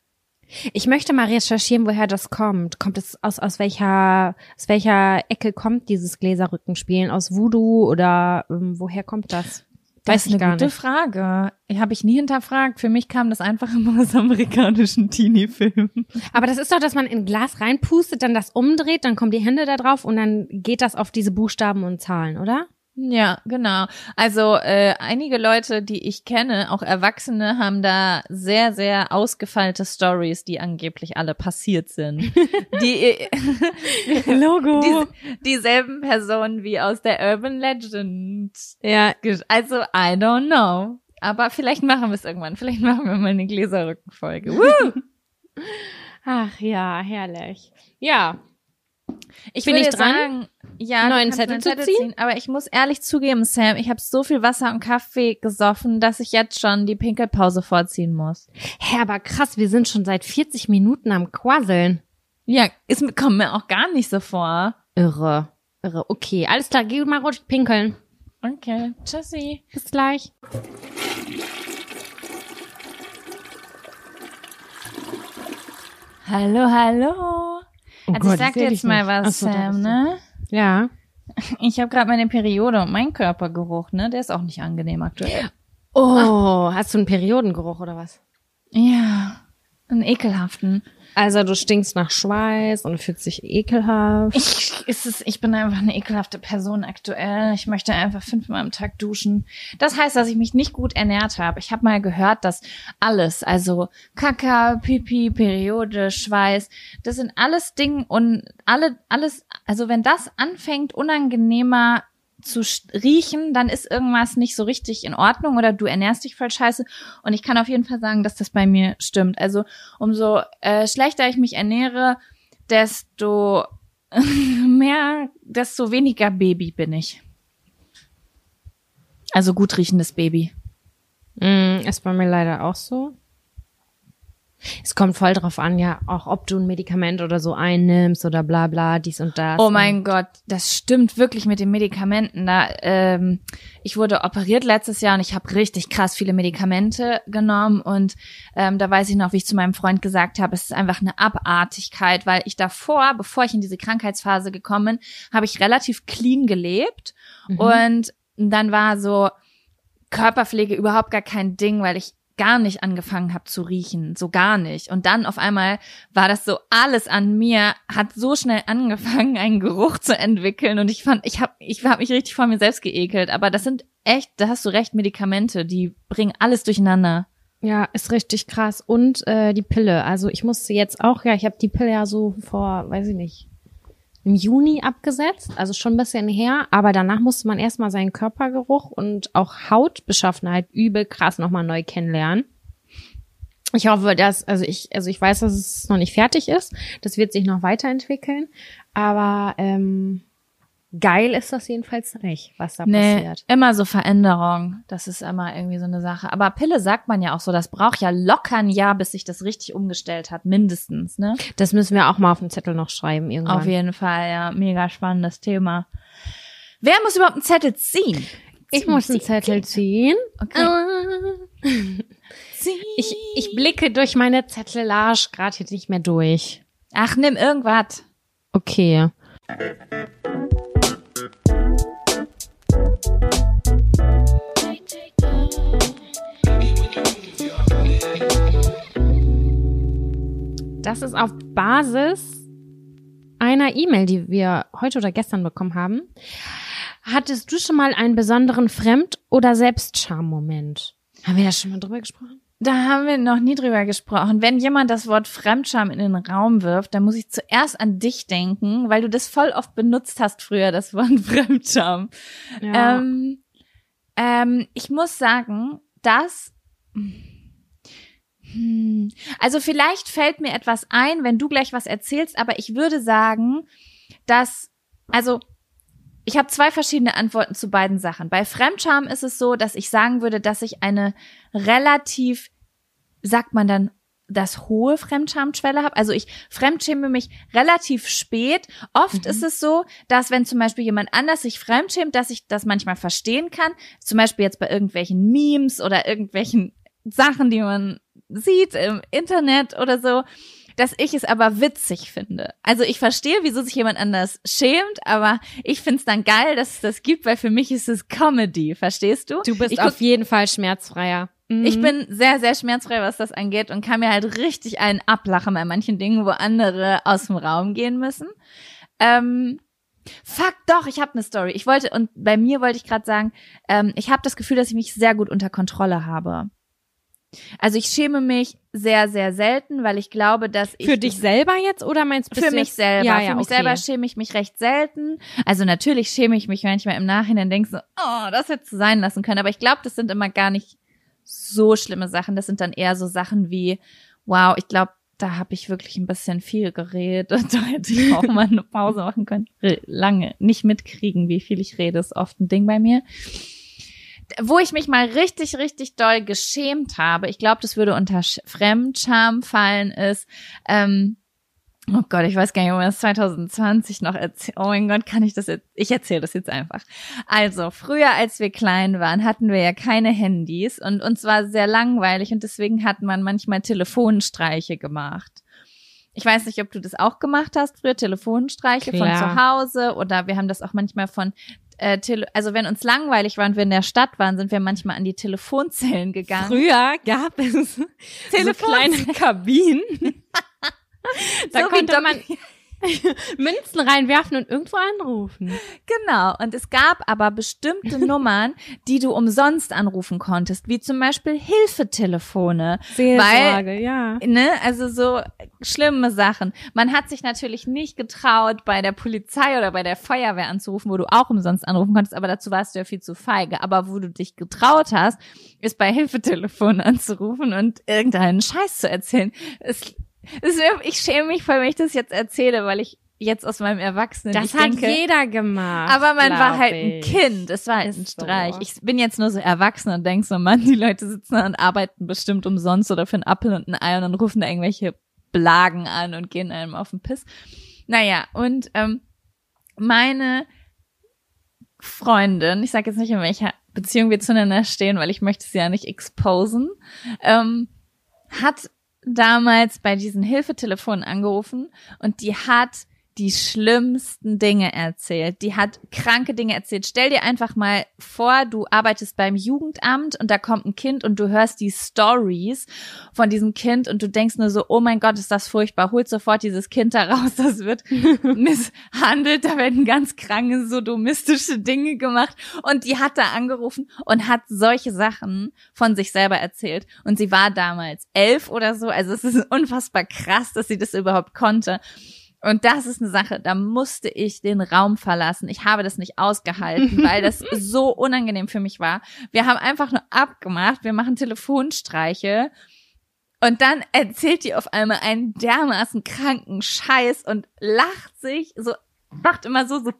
Ich möchte mal recherchieren, woher das kommt. Kommt es aus, aus welcher, aus welcher Ecke kommt dieses Gläserrückenspielen? Aus Voodoo oder ähm, woher kommt das? Das Weiß ist eine gute nicht. Frage. Habe ich nie hinterfragt. Für mich kam das einfach immer aus amerikanischen Teenie-Filmen. Aber das ist doch, dass man in Glas reinpustet, dann das umdreht, dann kommen die Hände da drauf und dann geht das auf diese Buchstaben und Zahlen, oder? Ja, genau. Also äh, einige Leute, die ich kenne, auch Erwachsene, haben da sehr, sehr ausgefeilte Stories, die angeblich alle passiert sind. die Logo. die, dieselben Personen wie aus der Urban Legend. ja, Also I don't know. Aber vielleicht machen wir es irgendwann. Vielleicht machen wir mal eine Gläserrückenfolge. Woo! ach ja, herrlich. Ja, Ich Bin ich dran? sagen, ja, Neuen Zettel zu ziehen? Aber ich muss ehrlich zugeben, Sam, ich habe so viel Wasser und Kaffee gesoffen, dass ich jetzt schon die Pinkelpause vorziehen muss. Hä, aber krass, wir sind schon seit 40 Minuten am Quasseln. Ja, ist, kommt mir auch gar nicht so vor. Irre. Irre. Okay, alles klar, geh mal ruhig pinkeln. Okay, tschüssi. Bis gleich. Hallo, hallo. Oh also Gott, ich sag dir jetzt mal nicht. was, Ach so, Sam, ne? Ja. Ich habe gerade meine Periode und mein Körpergeruch, ne? Der ist auch nicht angenehm aktuell. Oh, hast du einen Periodengeruch oder was? Ja, einen ekelhaften. Also du stinkst nach Schweiß und fühlst dich ekelhaft. Ich, ist es, ich bin einfach eine ekelhafte Person aktuell. Ich möchte einfach fünfmal am Tag duschen. Das heißt, dass ich mich nicht gut ernährt habe. Ich habe mal gehört, dass alles, also Kaka, Pipi, Periode, Schweiß, das sind alles Dinge und alle, alles, also wenn das anfängt, unangenehmer zu riechen, dann ist irgendwas nicht so richtig in Ordnung oder du ernährst dich voll scheiße. Und ich kann auf jeden Fall sagen, dass das bei mir stimmt. Also umso äh, schlechter ich mich ernähre, desto mehr, desto weniger Baby bin ich. Also gut riechendes Baby. Mm, ist bei mir leider auch so. Es kommt voll drauf an, ja, auch ob du ein Medikament oder so einnimmst oder bla bla, dies und das. Oh mein Gott, das stimmt wirklich mit den Medikamenten. Da, ähm, ich wurde operiert letztes Jahr und ich habe richtig krass viele Medikamente genommen und ähm, da weiß ich noch, wie ich zu meinem Freund gesagt habe, es ist einfach eine Abartigkeit, weil ich davor, bevor ich in diese Krankheitsphase gekommen bin, habe ich relativ clean gelebt mhm. und dann war so Körperpflege überhaupt gar kein Ding, weil ich gar nicht angefangen habe zu riechen, so gar nicht. Und dann auf einmal war das so alles an mir hat so schnell angefangen, einen Geruch zu entwickeln und ich fand, ich habe ich hab mich richtig vor mir selbst geekelt, aber das sind echt, da hast du recht, Medikamente, die bringen alles durcheinander. Ja, ist richtig krass und äh, die Pille, also ich musste jetzt auch, ja, ich habe die Pille ja so vor, weiß ich nicht, im Juni abgesetzt, also schon ein bisschen her, aber danach musste man erstmal seinen Körpergeruch und auch Hautbeschaffenheit übel krass nochmal neu kennenlernen. Ich hoffe, dass, also ich, also ich weiß, dass es noch nicht fertig ist. Das wird sich noch weiterentwickeln. Aber ähm, geil ist das jedenfalls nicht, was da nee, passiert. Immer so Veränderung. Das ist immer irgendwie so eine Sache. Aber Pille sagt man ja auch so, das braucht ja locker ein Jahr, bis sich das richtig umgestellt hat, mindestens, ne? Das müssen wir auch mal auf dem Zettel noch schreiben irgendwann. Auf jeden Fall, ja. Mega spannendes Thema. Wer muss überhaupt einen Zettel ziehen? Ich muss einen Zettel ziehen. Okay. ich, ich blicke durch meine Zettelage gerade jetzt nicht mehr durch. Ach, nimm irgendwas. Okay. Das ist auf Basis einer E-Mail, die wir heute oder gestern bekommen haben. Hattest du schon mal einen besonderen Fremd- oder Selbstscham-Moment? Haben wir da schon mal drüber gesprochen? Da haben wir noch nie drüber gesprochen. Wenn jemand das Wort Fremdscham in den Raum wirft, dann muss ich zuerst an dich denken, weil du das voll oft benutzt hast früher, das Wort Fremdscham. Ja. Ähm, ähm, ich muss sagen, dass hm, also vielleicht fällt mir etwas ein, wenn du gleich was erzählst, aber ich würde sagen, dass also ich habe zwei verschiedene Antworten zu beiden Sachen. Bei Fremdscham ist es so, dass ich sagen würde, dass ich eine relativ, sagt man dann, das hohe Fremdschamschwelle habe. Also ich fremdschäme mich relativ spät. Oft mhm. ist es so, dass wenn zum Beispiel jemand anders sich fremdschämt, dass ich das manchmal verstehen kann. Zum Beispiel jetzt bei irgendwelchen Memes oder irgendwelchen Sachen, die man sieht im Internet oder so dass ich es aber witzig finde. Also ich verstehe, wieso sich jemand anders schämt, aber ich finde es dann geil, dass es das gibt, weil für mich ist es Comedy, verstehst du? Du bist ich auf jeden Fall schmerzfreier. Mhm. Ich bin sehr, sehr schmerzfrei, was das angeht und kann mir halt richtig einen ablachen bei manchen Dingen, wo andere aus dem Raum gehen müssen. Ähm, Fuck, doch, ich habe eine Story. Ich wollte, und bei mir wollte ich gerade sagen, ähm, ich habe das Gefühl, dass ich mich sehr gut unter Kontrolle habe. Also ich schäme mich sehr, sehr selten, weil ich glaube, dass ich. Für dich selber jetzt oder meinst du? Für mich selber. Ja, ja, für mich okay. selber schäme ich mich recht selten. Also natürlich schäme ich mich manchmal im Nachhinein, denkst so, oh, das hätte sein lassen können. Aber ich glaube, das sind immer gar nicht so schlimme Sachen. Das sind dann eher so Sachen wie, wow, ich glaube, da habe ich wirklich ein bisschen viel geredet. Da hätte ich auch mal eine Pause machen können. Lange. Nicht mitkriegen, wie viel ich rede, ist oft ein Ding bei mir wo ich mich mal richtig, richtig doll geschämt habe, ich glaube, das würde unter Fremdscham fallen, ist, ähm, oh Gott, ich weiß gar nicht, ob man das 2020 noch erzählt. Oh mein Gott, kann ich das jetzt? Ich erzähle das jetzt einfach. Also, früher, als wir klein waren, hatten wir ja keine Handys und uns war sehr langweilig und deswegen hat man manchmal Telefonstreiche gemacht. Ich weiß nicht, ob du das auch gemacht hast früher, Telefonstreiche Klar. von zu Hause oder wir haben das auch manchmal von äh, tele also wenn uns langweilig war und wir in der Stadt waren, sind wir manchmal an die Telefonzellen gegangen. Früher gab es Telefon so kleine Kabinen. Da So konnte man Münzen reinwerfen und irgendwo anrufen. Genau. Und es gab aber bestimmte Nummern, die du umsonst anrufen konntest, wie zum Beispiel Hilfetelefone. Seelsorge, ja. Ne, also so schlimme Sachen. Man hat sich natürlich nicht getraut, bei der Polizei oder bei der Feuerwehr anzurufen, wo du auch umsonst anrufen konntest, aber dazu warst du ja viel zu feige. Aber wo du dich getraut hast, ist bei Hilfetelefonen anzurufen und irgendeinen Scheiß zu erzählen. Es, es, ich schäme mich voll, wenn ich das jetzt erzähle, weil ich jetzt aus meinem Erwachsenen Das hat denke, jeder gemacht. aber man war halt ein. Kind. Es war halt ein Ist so. Streich. Ich bin jetzt nur so erwachsen und denk so, Mann, die Leute sitzen da und arbeiten bestimmt umsonst oder für einen Apfel und ein Ei und dann rufen da irgendwelche Blagen an und gehen einem auf den Piss. Naja, und ähm, meine Freundin, ich sage jetzt nicht, in welcher Beziehung wir zueinander stehen, weil ich möchte sie ja nicht exposen, ähm, hat damals bei diesen Hilfetelefonen angerufen und die hat die schlimmsten Dinge erzählt. Die hat kranke Dinge erzählt. Stell dir einfach mal vor, du arbeitest beim Jugendamt und da kommt ein Kind und du hörst die Stories von diesem Kind und du denkst nur so, oh mein Gott, ist das furchtbar. Holt sofort dieses Kind da raus. Das wird misshandelt. Da werden ganz kranke, sodomistische Dinge gemacht. Und die hat da angerufen und hat solche Sachen von sich selber erzählt. Und sie war damals elf oder so. Also es ist unfassbar krass, dass sie das überhaupt konnte. Und das ist eine Sache, da musste ich den Raum verlassen. Ich habe das nicht ausgehalten, weil das so unangenehm für mich war. Wir haben einfach nur abgemacht, wir machen Telefonstreiche. Und dann erzählt die auf einmal einen dermaßen kranken Scheiß und lacht sich so, macht immer so, so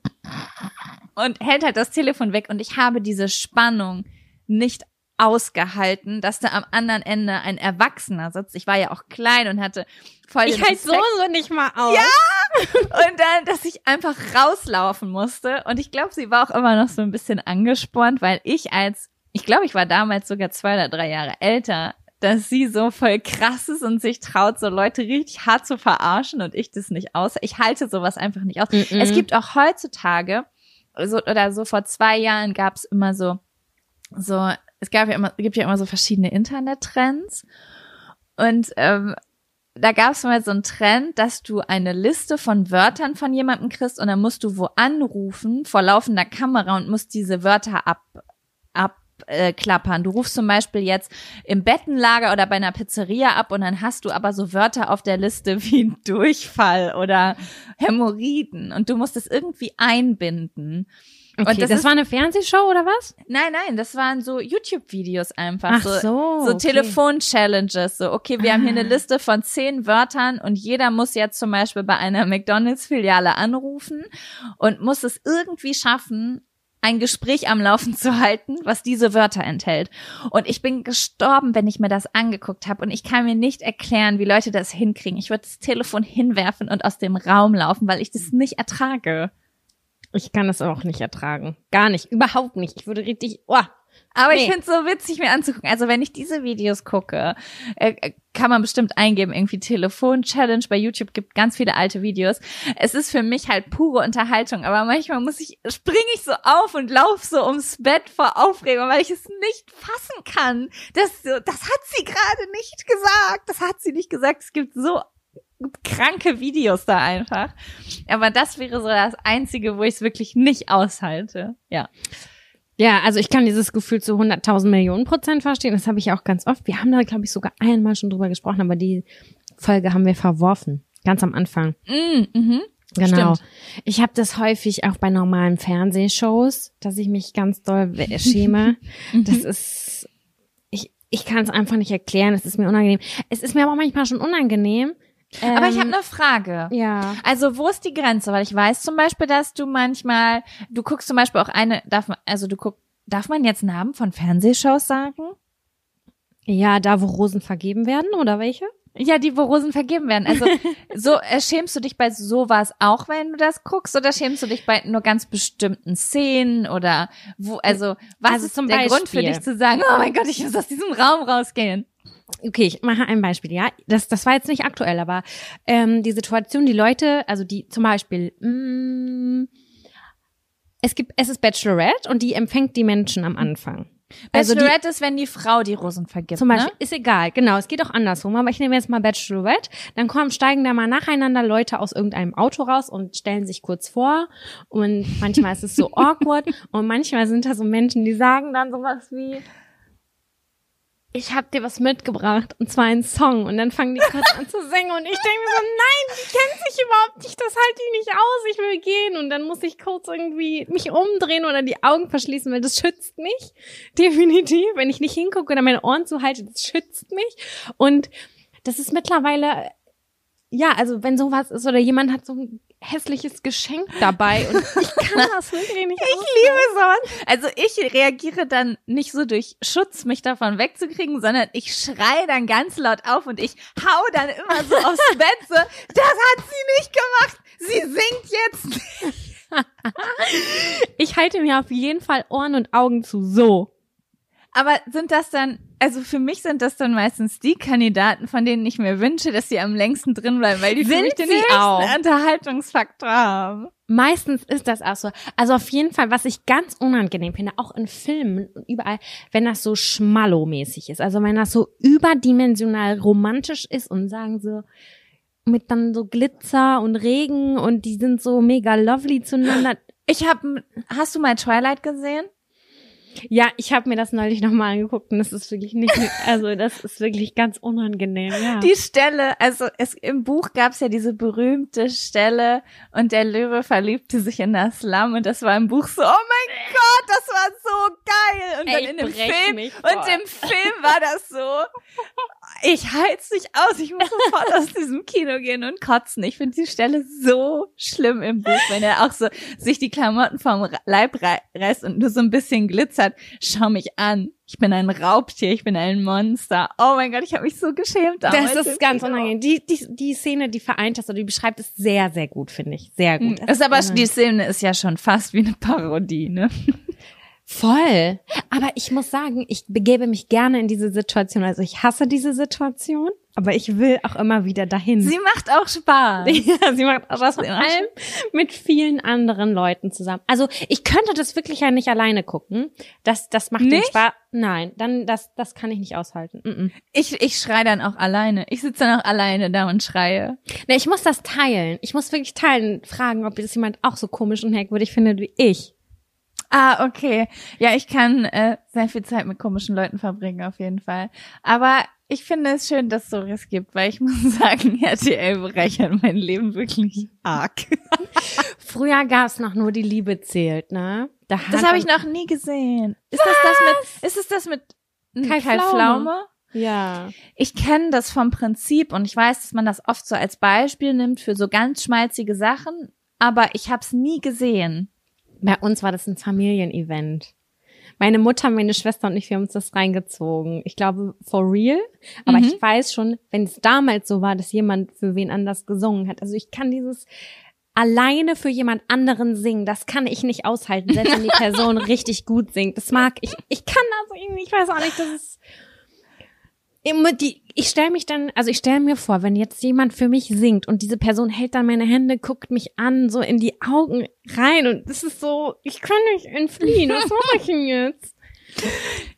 und hält halt das Telefon weg. Und ich habe diese Spannung nicht ausgehalten, dass da am anderen Ende ein Erwachsener sitzt. Ich war ja auch klein und hatte voll Ich halt so, so nicht mal aus. Ja! und dann, dass ich einfach rauslaufen musste. Und ich glaube, sie war auch immer noch so ein bisschen angespornt, weil ich als, ich glaube, ich war damals sogar zwei oder drei Jahre älter, dass sie so voll krass ist und sich traut, so Leute richtig hart zu verarschen und ich das nicht aus. Ich halte sowas einfach nicht aus. Mhm. Es gibt auch heutzutage, so, oder so vor zwei Jahren gab es immer so, so, es gab ja immer, gibt ja immer so verschiedene Internettrends. Und ähm, da gab es mal so einen Trend, dass du eine Liste von Wörtern von jemandem kriegst und dann musst du wo anrufen vor laufender Kamera und musst diese Wörter ab, ab äh, klappern. Du rufst zum Beispiel jetzt im Bettenlager oder bei einer Pizzeria ab und dann hast du aber so Wörter auf der Liste wie Durchfall oder Hämorrhoiden und du musst es irgendwie einbinden. Okay, und das das, ist- war eine Fernsehshow oder was? Nein, nein, das waren so YouTube-Videos einfach. Ach so, so, so okay. Telefon-Challenges. So, okay, wir haben hier eine Ah. Liste von zehn Wörtern und jeder muss jetzt zum Beispiel bei einer McDonalds-Filiale anrufen und muss es irgendwie schaffen, ein Gespräch am Laufen zu halten, was diese Wörter enthält. Und ich bin gestorben, wenn ich mir das angeguckt habe. Und ich kann mir nicht erklären, wie Leute das hinkriegen. Ich würde das Telefon hinwerfen und aus dem Raum laufen, weil ich das nicht ertrage. Ich kann das auch nicht ertragen. Gar nicht. Überhaupt nicht. Ich würde richtig, oh. Aber ich Nee. finde es so witzig, mir anzugucken. Also wenn ich diese Videos gucke, äh, äh, kann man bestimmt eingeben, irgendwie Telefon-Challenge. Bei YouTube gibt ganz viele alte Videos. Es ist für mich halt pure Unterhaltung, aber manchmal muss ich, springe ich so auf und laufe so ums Bett vor Aufregung, weil ich es nicht fassen kann. Das, das hat sie gerade nicht gesagt. Das hat sie nicht gesagt. Es gibt so kranke Videos da einfach. Aber das wäre so das Einzige, wo ich es wirklich nicht aushalte. Ja. Ja, also ich kann dieses Gefühl zu 100.000 Millionen Prozent verstehen. Das habe ich auch ganz oft. Wir haben da, glaube ich, sogar einmal schon drüber gesprochen, aber die Folge haben wir verworfen. Ganz am Anfang. Mm, mhm. Genau. Stimmt. Ich habe das häufig auch bei normalen Fernsehshows, dass ich mich ganz doll we- schäme. das ist, ich, ich kann es einfach nicht erklären. Es ist mir unangenehm. Es ist mir aber auch manchmal schon unangenehm. Aber ich Ähm, habe eine Frage. ja. Also wo ist die Grenze? Weil ich weiß zum Beispiel, dass du manchmal, du guckst zum Beispiel auch eine, darf man, also du guck, darf man jetzt Namen von Fernsehshows sagen? Ja, da wo Rosen vergeben werden oder welche? Ja, die, wo Rosen vergeben werden. Also so äh, schämst du dich bei sowas auch, wenn du das guckst, oder schämst du dich bei nur ganz bestimmten Szenen oder wo? Also was Also ist zum der Grund für Beispiel. dich zu sagen? Oh mein Gott, ich muss aus diesem Raum rausgehen. Okay, ich mache ein Beispiel, ja. Das, das war jetzt nicht aktuell, aber ähm, die Situation, die Leute, also die zum Beispiel, mh, es gibt, es ist Bachelorette und die empfängt die Menschen am Anfang. Also die- Bachelorette ist, wenn die Frau die Rosen vergibt. Zum Beispiel, ne? ist egal, genau, es geht auch andersrum, aber ich nehme jetzt mal Bachelorette, dann kommen, steigen da mal nacheinander Leute aus irgendeinem Auto raus und stellen sich kurz vor und manchmal ist es so awkward und manchmal sind da so Menschen, die sagen dann sowas wie, ich hab dir was mitgebracht und zwar einen Song. Und dann fangen die kurz an zu singen und ich denke mir so, nein, die kennt sich überhaupt nicht, das halte ich nicht aus, ich will gehen. Und dann muss ich kurz irgendwie mich umdrehen oder die Augen verschließen, weil das schützt mich, definitiv, wenn ich nicht hingucke oder meine Ohren zuhalte, das schützt mich. Und das ist mittlerweile, ja, also wenn sowas ist oder jemand hat so ein hässliches Geschenk dabei und ich kann das wirklich nicht Ich liebe sowas. Also ich reagiere dann nicht so durch Schutz, mich davon wegzukriegen, sondern ich schreie dann ganz laut auf und ich hau dann immer so aufs Bett so, das hat sie nicht gemacht. Sie singt jetzt. Ich halte mir auf jeden Fall Ohren und Augen zu. So. Aber sind das dann, also für mich sind das dann meistens die Kandidaten, von denen ich mir wünsche, dass sie am längsten drin bleiben, weil die für Sind mich den höchsten auch? Unterhaltungsfaktor haben. Meistens ist das auch so. Also auf jeden Fall, was ich ganz unangenehm finde, auch in Filmen und überall, wenn das so schmallow-mäßig ist. Also wenn das so überdimensional romantisch ist und sagen so, mit dann so Glitzer und Regen und die sind so mega lovely zueinander. Ich habe, hast du mal Twilight gesehen? Ja, ich habe mir das neulich nochmal angeguckt und das ist wirklich nicht, also das ist wirklich ganz unangenehm, ja. Die Stelle, also es, im Buch gab's ja diese berühmte Stelle und der Löwe verliebte sich in das Lamm und das war im Buch so, oh mein Gott, das war so geil. Und Ey, dann in dem Film, und im Film war das so, ich halt's nicht aus, ich muss sofort aus diesem Kino gehen und kotzen. Ich finde die Stelle so schlimm im Buch, wenn er auch so sich die Klamotten vom Leib rei- reißt und nur so ein bisschen glitzert. Schau mich an. Ich bin ein Raubtier, ich bin ein Monster. Oh mein Gott, ich habe mich so geschämt. damals Das ist ganz unangenehm. Die, die, die Szene, die vereint das oder die beschreibt es sehr, sehr gut, finde ich. Sehr gut. Das ist aber die Szene ist ja schon fast wie eine Parodie, ne? Voll. Aber ich muss sagen, ich begebe mich gerne in diese Situation. Also ich hasse diese Situation, aber ich will auch immer wieder dahin. Sie macht auch Spaß. ja, sie macht auch das vor allem mit vielen anderen Leuten zusammen. Also ich könnte das wirklich ja nicht alleine gucken. Das, das macht den Nicht? Spaß. Nein, dann das, das kann ich nicht aushalten. Mm -mm. Ich, ich schreie dann auch alleine. Ich sitze dann auch alleine da und schreie. Nee, ich muss das teilen. Ich muss wirklich teilen, fragen, ob das jemand auch so komisch und merkwürdig findet wie ich. Ah, okay. Ja, ich kann äh, sehr viel Zeit mit komischen Leuten verbringen, auf jeden Fall. Aber ich finde es schön, dass es sowas gibt, weil ich muss sagen, RTL bereichert mein Leben wirklich arg. Früher gab's noch nur die Liebe zählt, ne? Da Das habe ich noch nie gesehen. Ist das das mit, ist es das mit hm, Kai Kai, Pflaume? Pflaume? Ja. Ich kenne das vom Prinzip und ich weiß, dass man das oft so als Beispiel nimmt für so ganz schmalzige Sachen, aber ich habe es nie gesehen. Bei uns war das ein Familienevent. Meine Mutter, meine Schwester und ich, wir haben uns das reingezogen. Ich glaube, for real. Aber Mhm. ich weiß schon, wenn es damals so war, dass jemand für wen anders gesungen hat. Also ich kann dieses alleine für jemand anderen singen, das kann ich nicht aushalten, selbst wenn die Person richtig gut singt. Das mag ich. Ich kann das irgendwie, ich weiß auch nicht, das ist immer die, ich stelle mich dann, also ich stelle mir vor, wenn jetzt jemand für mich singt und diese Person hält dann meine Hände, guckt mich an, so in die Augen rein und das ist so, ich kann nicht entfliehen, was mache ich denn jetzt?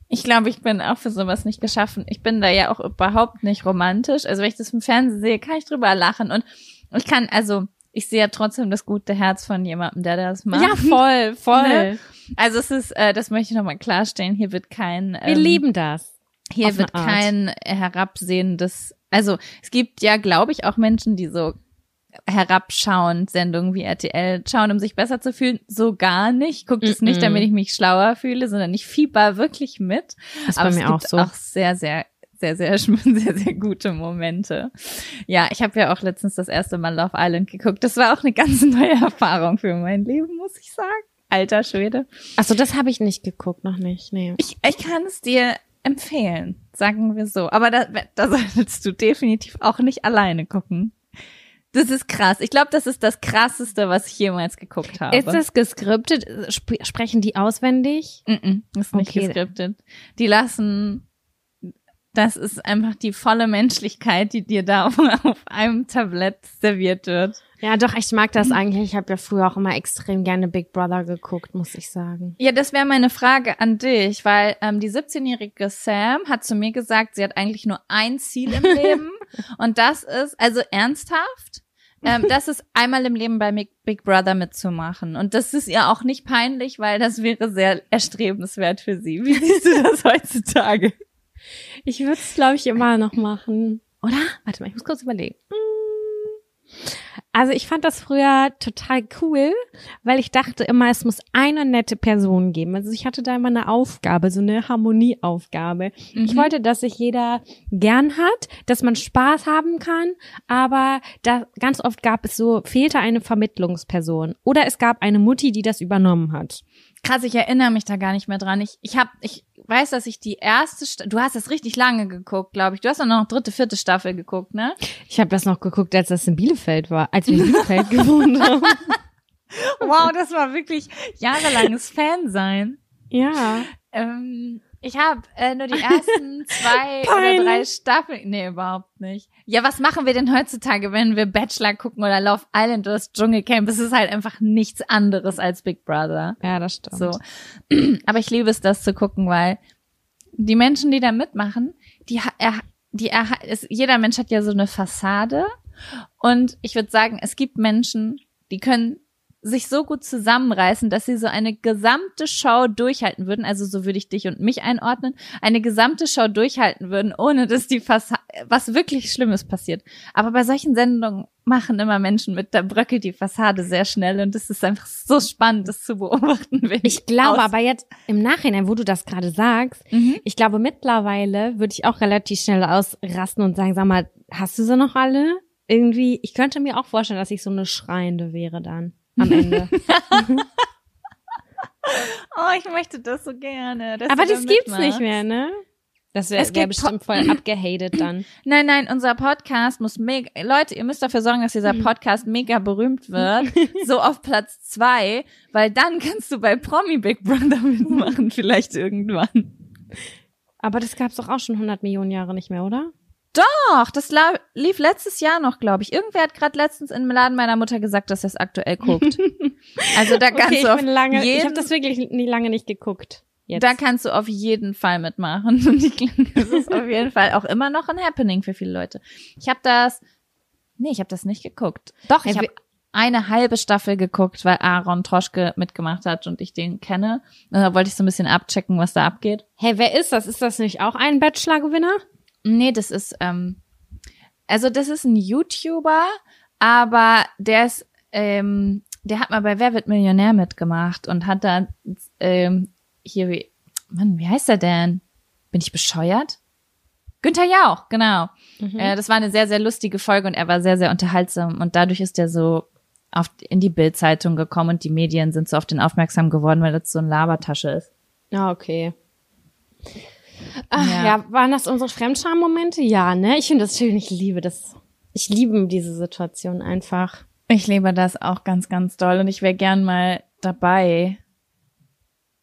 Ich glaube, ich bin auch für sowas nicht geschaffen. Ich bin da ja auch überhaupt nicht romantisch. Also wenn ich das im Fernsehen sehe, kann ich drüber lachen und ich kann, also ich sehe ja trotzdem das gute Herz von jemandem, der das macht. Ja, voll, voll. Ne? Also es ist, äh, das möchte ich nochmal klarstellen, hier wird kein Wir ähm, lieben das. Hier wird eine Art. kein herabsehendes, also es gibt ja, glaube ich, auch Menschen, die so herabschauend Sendungen wie RTL schauen, um sich besser zu fühlen. So gar nicht. Guckt es nicht, damit ich mich schlauer fühle, sondern ich fieber wirklich mit. Ist Aber bei es mir auch gibt so. auch sehr, sehr, sehr, sehr, sehr, sehr gute Momente. Ja, ich habe ja auch letztens das erste Mal Love Island geguckt. Das war auch eine ganz neue Erfahrung für mein Leben, muss ich sagen. Alter Schwede. Achso, das habe ich nicht geguckt, noch nicht. Nee. Ich, ich kann es dir empfehlen, sagen wir so. Aber da, da solltest du definitiv auch nicht alleine gucken. Das ist krass. Ich glaube, das ist das krasseste, was ich jemals geguckt habe. Ist das geskriptet? Sp sprechen die auswendig? Mm -mm, ist nicht Okay. geskriptet. Die lassen das ist einfach die volle Menschlichkeit, die dir da auf, auf einem Tablett serviert wird. Ja, doch, ich mag das eigentlich. Ich habe ja früher auch immer extrem gerne Big Brother geguckt, muss ich sagen. Ja, das wäre meine Frage an dich, weil ähm, die 17-jährige Sam hat zu mir gesagt, sie hat eigentlich nur ein Ziel im Leben und das ist, also ernsthaft, ähm, das ist einmal im Leben bei Big Brother mitzumachen. Und das ist ihr auch nicht peinlich, weil das wäre sehr erstrebenswert für sie. Wie siehst du das heutzutage? Ich würde es, glaube ich, immer noch machen. Oder? Warte mal, ich muss kurz überlegen. Also ich fand das früher total cool, weil ich dachte immer, es muss eine nette Person geben. Also ich hatte da immer eine Aufgabe, so eine Harmonieaufgabe. Mhm. Ich wollte, dass sich jeder gern hat, dass man Spaß haben kann, aber da ganz oft gab es so, fehlte eine Vermittlungsperson oder es gab eine Mutti, die das übernommen hat. Krass, ich erinnere mich da gar nicht mehr dran. Ich, ich hab, ich weiß, dass ich die erste, Sta du hast das richtig lange geguckt, glaube ich. Du hast auch noch dritte, vierte Staffel geguckt, ne? Ich habe das noch geguckt, als das in Bielefeld war, als wir in Bielefeld gewohnt haben. Wow, das war wirklich jahrelanges Fan sein. Ja. Ähm, ich habe äh, nur die ersten zwei oder drei Staffeln. Nee, überhaupt nicht. Ja, was machen wir denn heutzutage, wenn wir Bachelor gucken oder Love Island oder das Dschungelcamp? Es ist halt einfach nichts anderes als Big Brother. Ja, das stimmt. So. Aber ich liebe es, das zu gucken, weil die Menschen, die da mitmachen, die, er, die er, ist, jeder Mensch hat ja so eine Fassade. Und ich würde sagen, es gibt Menschen, die können sich so gut zusammenreißen, dass sie so eine gesamte Show durchhalten würden, also so würde ich dich und mich einordnen, eine gesamte Show durchhalten würden, ohne dass die Fassade, was wirklich Schlimmes passiert. Aber bei solchen Sendungen machen immer Menschen mit, da bröckelt die Fassade sehr schnell und es ist einfach so spannend, das zu beobachten. Ich glaube aber jetzt im Nachhinein, wo du das gerade sagst, mhm. ich glaube mittlerweile würde ich auch relativ schnell ausrasten und sagen, sag mal, hast du sie noch alle? Irgendwie, ich könnte mir auch vorstellen, dass ich so eine Schreiende wäre dann am Ende. oh, ich möchte das so gerne. Aber das gibt's nicht mehr, ne? Das wäre wär bestimmt voll abgehatet dann. Nein, nein, unser Podcast muss mega, Leute, ihr müsst dafür sorgen, dass dieser Podcast mega berühmt wird. so auf Platz zwei, weil dann kannst du bei Promi Big Brother mitmachen, vielleicht irgendwann. Aber das gab's doch auch schon 100 Millionen Jahre nicht mehr, oder? Doch, das lief letztes Jahr noch, glaube ich. Irgendwer hat gerade letztens im Laden meiner Mutter gesagt, dass er es aktuell guckt. also da kannst okay, du auf lange, jeden, ich habe das wirklich nie lange nicht geguckt. Jetzt. Da kannst du auf jeden Fall mitmachen. Und ich glaube, das ist auf jeden Fall auch immer noch ein Happening für viele Leute. Ich habe das, nee, ich habe das nicht geguckt. Doch, ich habe eine halbe Staffel geguckt, weil Aaron Troschke mitgemacht hat und ich den kenne. Und da wollte ich so ein bisschen abchecken, was da abgeht. Hey, wer ist das? Ist das nicht auch ein Bachelor-Gewinner? Nee, das ist, ähm, also das ist ein YouTuber, aber der ist, ähm, der hat mal bei Wer wird Millionär mitgemacht und hat da, ähm, hier, wie, Mann, wie heißt er denn? Bin ich bescheuert? Günther Jauch, genau. Mhm. Äh, das war eine sehr, sehr lustige Folge und er war sehr, sehr unterhaltsam und dadurch ist er so auf, in die Bildzeitung gekommen und die Medien sind so auf den aufmerksam geworden, weil das so eine Labertasche ist. Ah, okay. Ach, ja. ja, waren das unsere Fremdscham-Momente? Ja, ne? Ich finde das schön. Ich liebe das. Ich liebe diese Situation einfach. Ich liebe das auch ganz, ganz doll und ich wäre gern mal dabei.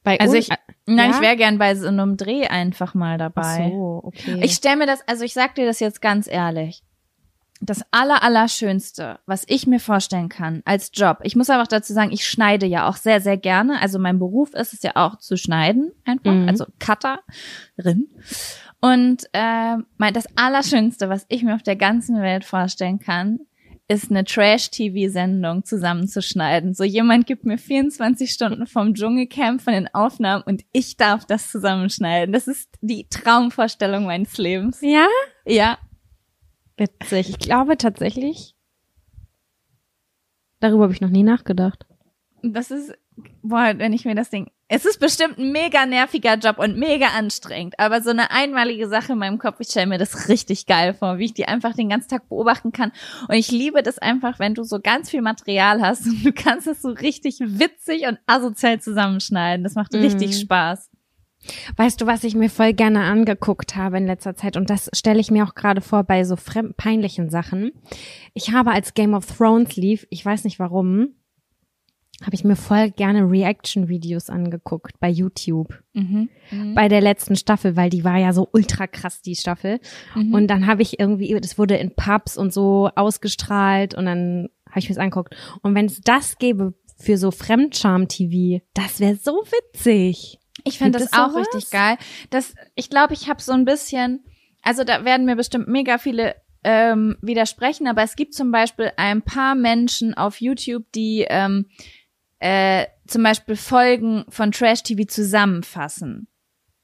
Bei also ich, nein, ja? ich wäre gern bei so einem Dreh einfach mal dabei. Ach so, okay. Ich stelle mir das, also ich sag dir das jetzt ganz ehrlich das aller, allerschönste, was ich mir vorstellen kann als Job. Ich muss aber auch dazu sagen, ich schneide ja auch sehr, sehr gerne. Also mein Beruf ist es ja auch zu schneiden, einfach, mhm. also Cutterin. Und äh, mein, das Allerschönste, was ich mir auf der ganzen Welt vorstellen kann, ist eine Trash-TV-Sendung zusammenzuschneiden. So jemand gibt mir 24 Stunden vom Dschungelcamp von den Aufnahmen und ich darf das zusammenschneiden. Das ist die Traumvorstellung meines Lebens. Ja? Ja, Witzig. Ich glaube tatsächlich, darüber habe ich noch nie nachgedacht. Das ist, boah, wenn ich mir das Ding, es ist bestimmt ein mega nerviger Job und mega anstrengend, aber so eine einmalige Sache in meinem Kopf, ich stelle mir das richtig geil vor, wie ich die einfach den ganzen Tag beobachten kann. Und ich liebe das einfach, wenn du so ganz viel Material hast und du kannst es so richtig witzig und asozial zusammenschneiden. Das macht mhm. richtig Spaß. Weißt du, was ich mir voll gerne angeguckt habe in letzter Zeit und das stelle ich mir auch gerade vor bei so fremd peinlichen Sachen. Ich habe als Game of Thrones lief, ich weiß nicht warum, habe ich mir voll gerne Reaction-Videos angeguckt bei YouTube. Mhm. Mhm. Bei der letzten Staffel, weil die war ja so ultra krass, die Staffel. Mhm. Und dann habe ich irgendwie, das wurde in Pubs und so ausgestrahlt und dann habe ich mir's angeguckt. Und wenn es das gäbe für so Fremdscham-TV, das wäre so witzig. Ich finde das auch sowas? richtig geil. Das, ich glaube, ich habe so ein bisschen, also da werden mir bestimmt mega viele ähm, widersprechen, aber es gibt zum Beispiel ein paar Menschen auf YouTube, die ähm, äh, zum Beispiel Folgen von Trash TV zusammenfassen.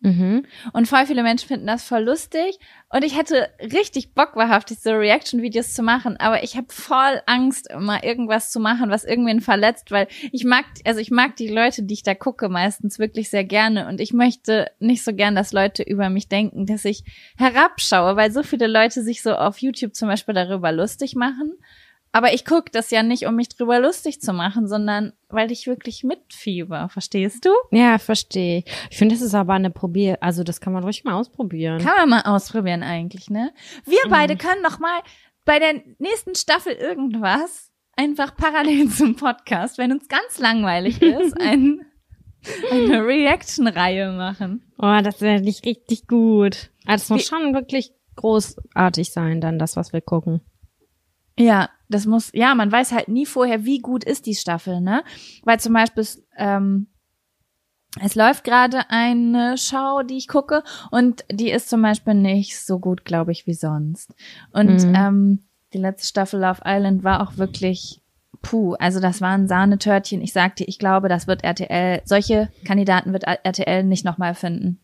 Mhm. Und voll viele Menschen finden das voll lustig. Und ich hätte richtig Bock, wahrhaftig so Reaction-Videos zu machen. Aber ich habe voll Angst, immer irgendwas zu machen, was irgendwen verletzt, weil ich mag, also ich mag die Leute, die ich da gucke, meistens wirklich sehr gerne. Und ich möchte nicht so gern, dass Leute über mich denken, dass ich herabschaue, weil so viele Leute sich so auf YouTube zum Beispiel darüber lustig machen. Aber ich gucke das ja nicht, um mich drüber lustig zu machen, sondern weil ich wirklich mitfieber. Verstehst du? Ja, verstehe. ich. Ich finde, das ist aber eine Probier, also das kann man ruhig mal ausprobieren. Kann man mal ausprobieren eigentlich, ne? Wir beide können noch mal bei der nächsten Staffel irgendwas einfach parallel zum Podcast, wenn uns ganz langweilig ist, ein, eine Reaction-Reihe machen. Oh, das wäre nicht richtig gut. Also es muss schon wirklich großartig sein, dann das, was wir gucken. Ja, das muss, ja, man weiß halt nie vorher, wie gut ist die Staffel, ne? Weil zum Beispiel, es, ähm, es läuft gerade eine Show, die ich gucke, und die ist zum Beispiel nicht so gut, glaube ich, wie sonst. Und Mhm. ähm, die letzte Staffel Love Island war auch wirklich puh, also das waren Sahnetörtchen. Ich sagte, ich glaube, das wird RTL, solche Kandidaten wird RTL nicht nochmal finden.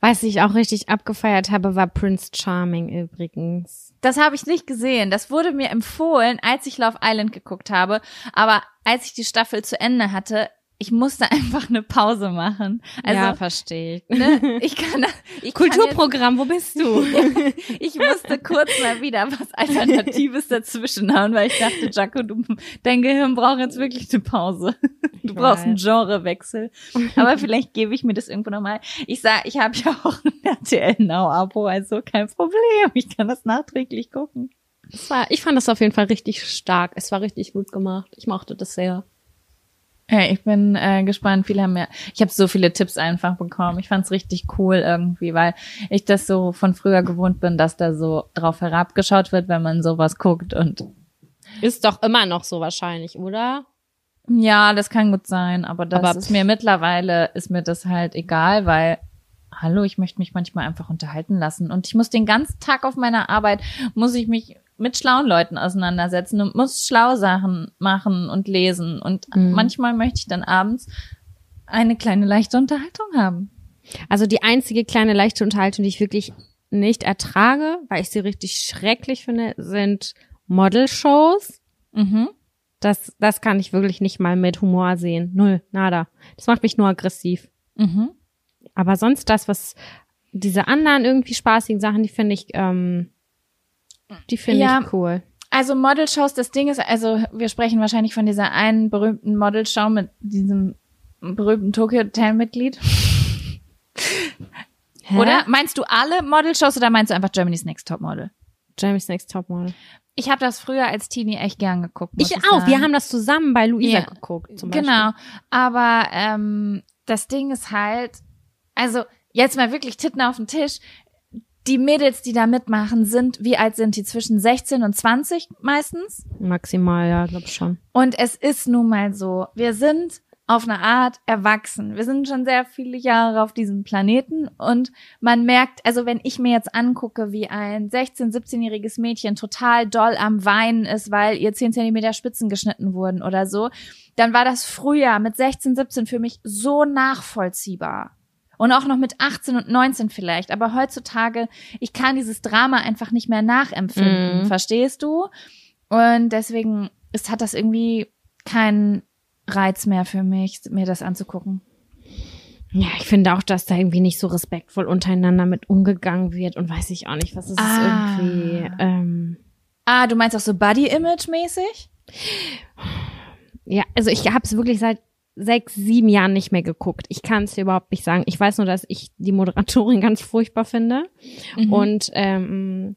Was ich auch richtig abgefeiert habe, war Prince Charming übrigens. Das habe ich nicht gesehen. Das wurde mir empfohlen, als ich Love Island geguckt habe. Aber als ich die Staffel zu Ende hatte, ich musste einfach eine Pause machen. Also, ja, verstehe ich. ne, ich kann, ich kann Kulturprogramm, wo bist du? jetzt, ich musste kurz mal wieder was Alternatives dazwischen hauen, weil ich dachte, Jaco, du, dein Gehirn braucht jetzt wirklich eine Pause. Du Ich brauchst einen weiß. Genrewechsel. Aber vielleicht gebe ich mir das irgendwo nochmal. Ich sag, ich habe ja auch ein RTL Now Abo, also kein Problem. Ich kann das nachträglich gucken. War, ich fand das auf jeden Fall richtig stark. Es war richtig gut gemacht. Ich mochte das sehr. Hey, ich bin äh, gespannt. Viele haben mir, ich habe so viele Tipps einfach bekommen. Ich fand's richtig cool irgendwie, weil ich das so von früher gewohnt bin, dass da so drauf herabgeschaut wird, wenn man sowas guckt. Und Ist doch immer noch so wahrscheinlich, oder? ja, das kann gut sein, aber das Aber ist mir mittlerweile ist mir das halt egal, weil hallo, ich möchte mich manchmal einfach unterhalten lassen und ich muss den ganzen Tag auf meiner Arbeit muss ich mich mit schlauen Leuten auseinandersetzen und muss schlau Sachen machen und lesen und Mhm. manchmal möchte ich dann abends eine kleine leichte Unterhaltung haben. Also die einzige kleine leichte Unterhaltung, die ich wirklich nicht ertrage, weil ich sie richtig schrecklich finde, sind Model-Shows. Mhm. Das, das kann ich wirklich nicht mal mit Humor sehen. Null, nada. Das macht mich nur aggressiv. Mhm. Aber sonst das, was diese anderen irgendwie spaßigen Sachen, die finde ich, ähm, die finde Ja. ich cool. Also Modelshows, das Ding ist, also wir sprechen wahrscheinlich von dieser einen berühmten Modelshow mit diesem berühmten Tokyo Hotel Mitglied. Hä? Oder meinst du alle Modelshows oder meinst du einfach Germany's Next Top Model? Jamie's Next Topmodel. Ich habe das früher als Teenie echt gern geguckt. Ich ich auch. sagen. Wir haben das zusammen bei Luisa Ja. geguckt, zum Beispiel. Genau. Aber ähm, das Ding ist halt, also jetzt mal wirklich Titten auf den Tisch. Die Mädels, die da mitmachen, sind, wie alt sind die? Zwischen 16 und 20 meistens? Maximal, ja, glaub schon. Und es ist nun mal so, wir sind auf eine Art erwachsen. Wir sind schon sehr viele Jahre auf diesem Planeten und man merkt, also wenn ich mir jetzt angucke, wie ein 16-, 17-jähriges Mädchen total doll am Weinen ist, weil ihr 10 Zentimeter Spitzen geschnitten wurden oder so, dann war das früher mit 16, 17 für mich so nachvollziehbar. Und auch noch mit 18 und 19 vielleicht. Aber heutzutage, ich kann dieses Drama einfach nicht mehr nachempfinden. Mhm. Verstehst du? Und deswegen ist, hat das irgendwie keinen Reiz mehr für mich, mir das anzugucken. Ja, ich finde auch, dass da irgendwie nicht so respektvoll untereinander mit umgegangen wird und weiß ich auch nicht, was ist es Ah. irgendwie. Ähm, Ah, du meinst auch so Body-Image-mäßig? ja, also ich habe es wirklich seit sechs, sieben Jahren nicht mehr geguckt. Ich kann es dir überhaupt nicht sagen. Ich weiß nur, dass ich die Moderatorin ganz furchtbar finde. Mhm. Und ähm,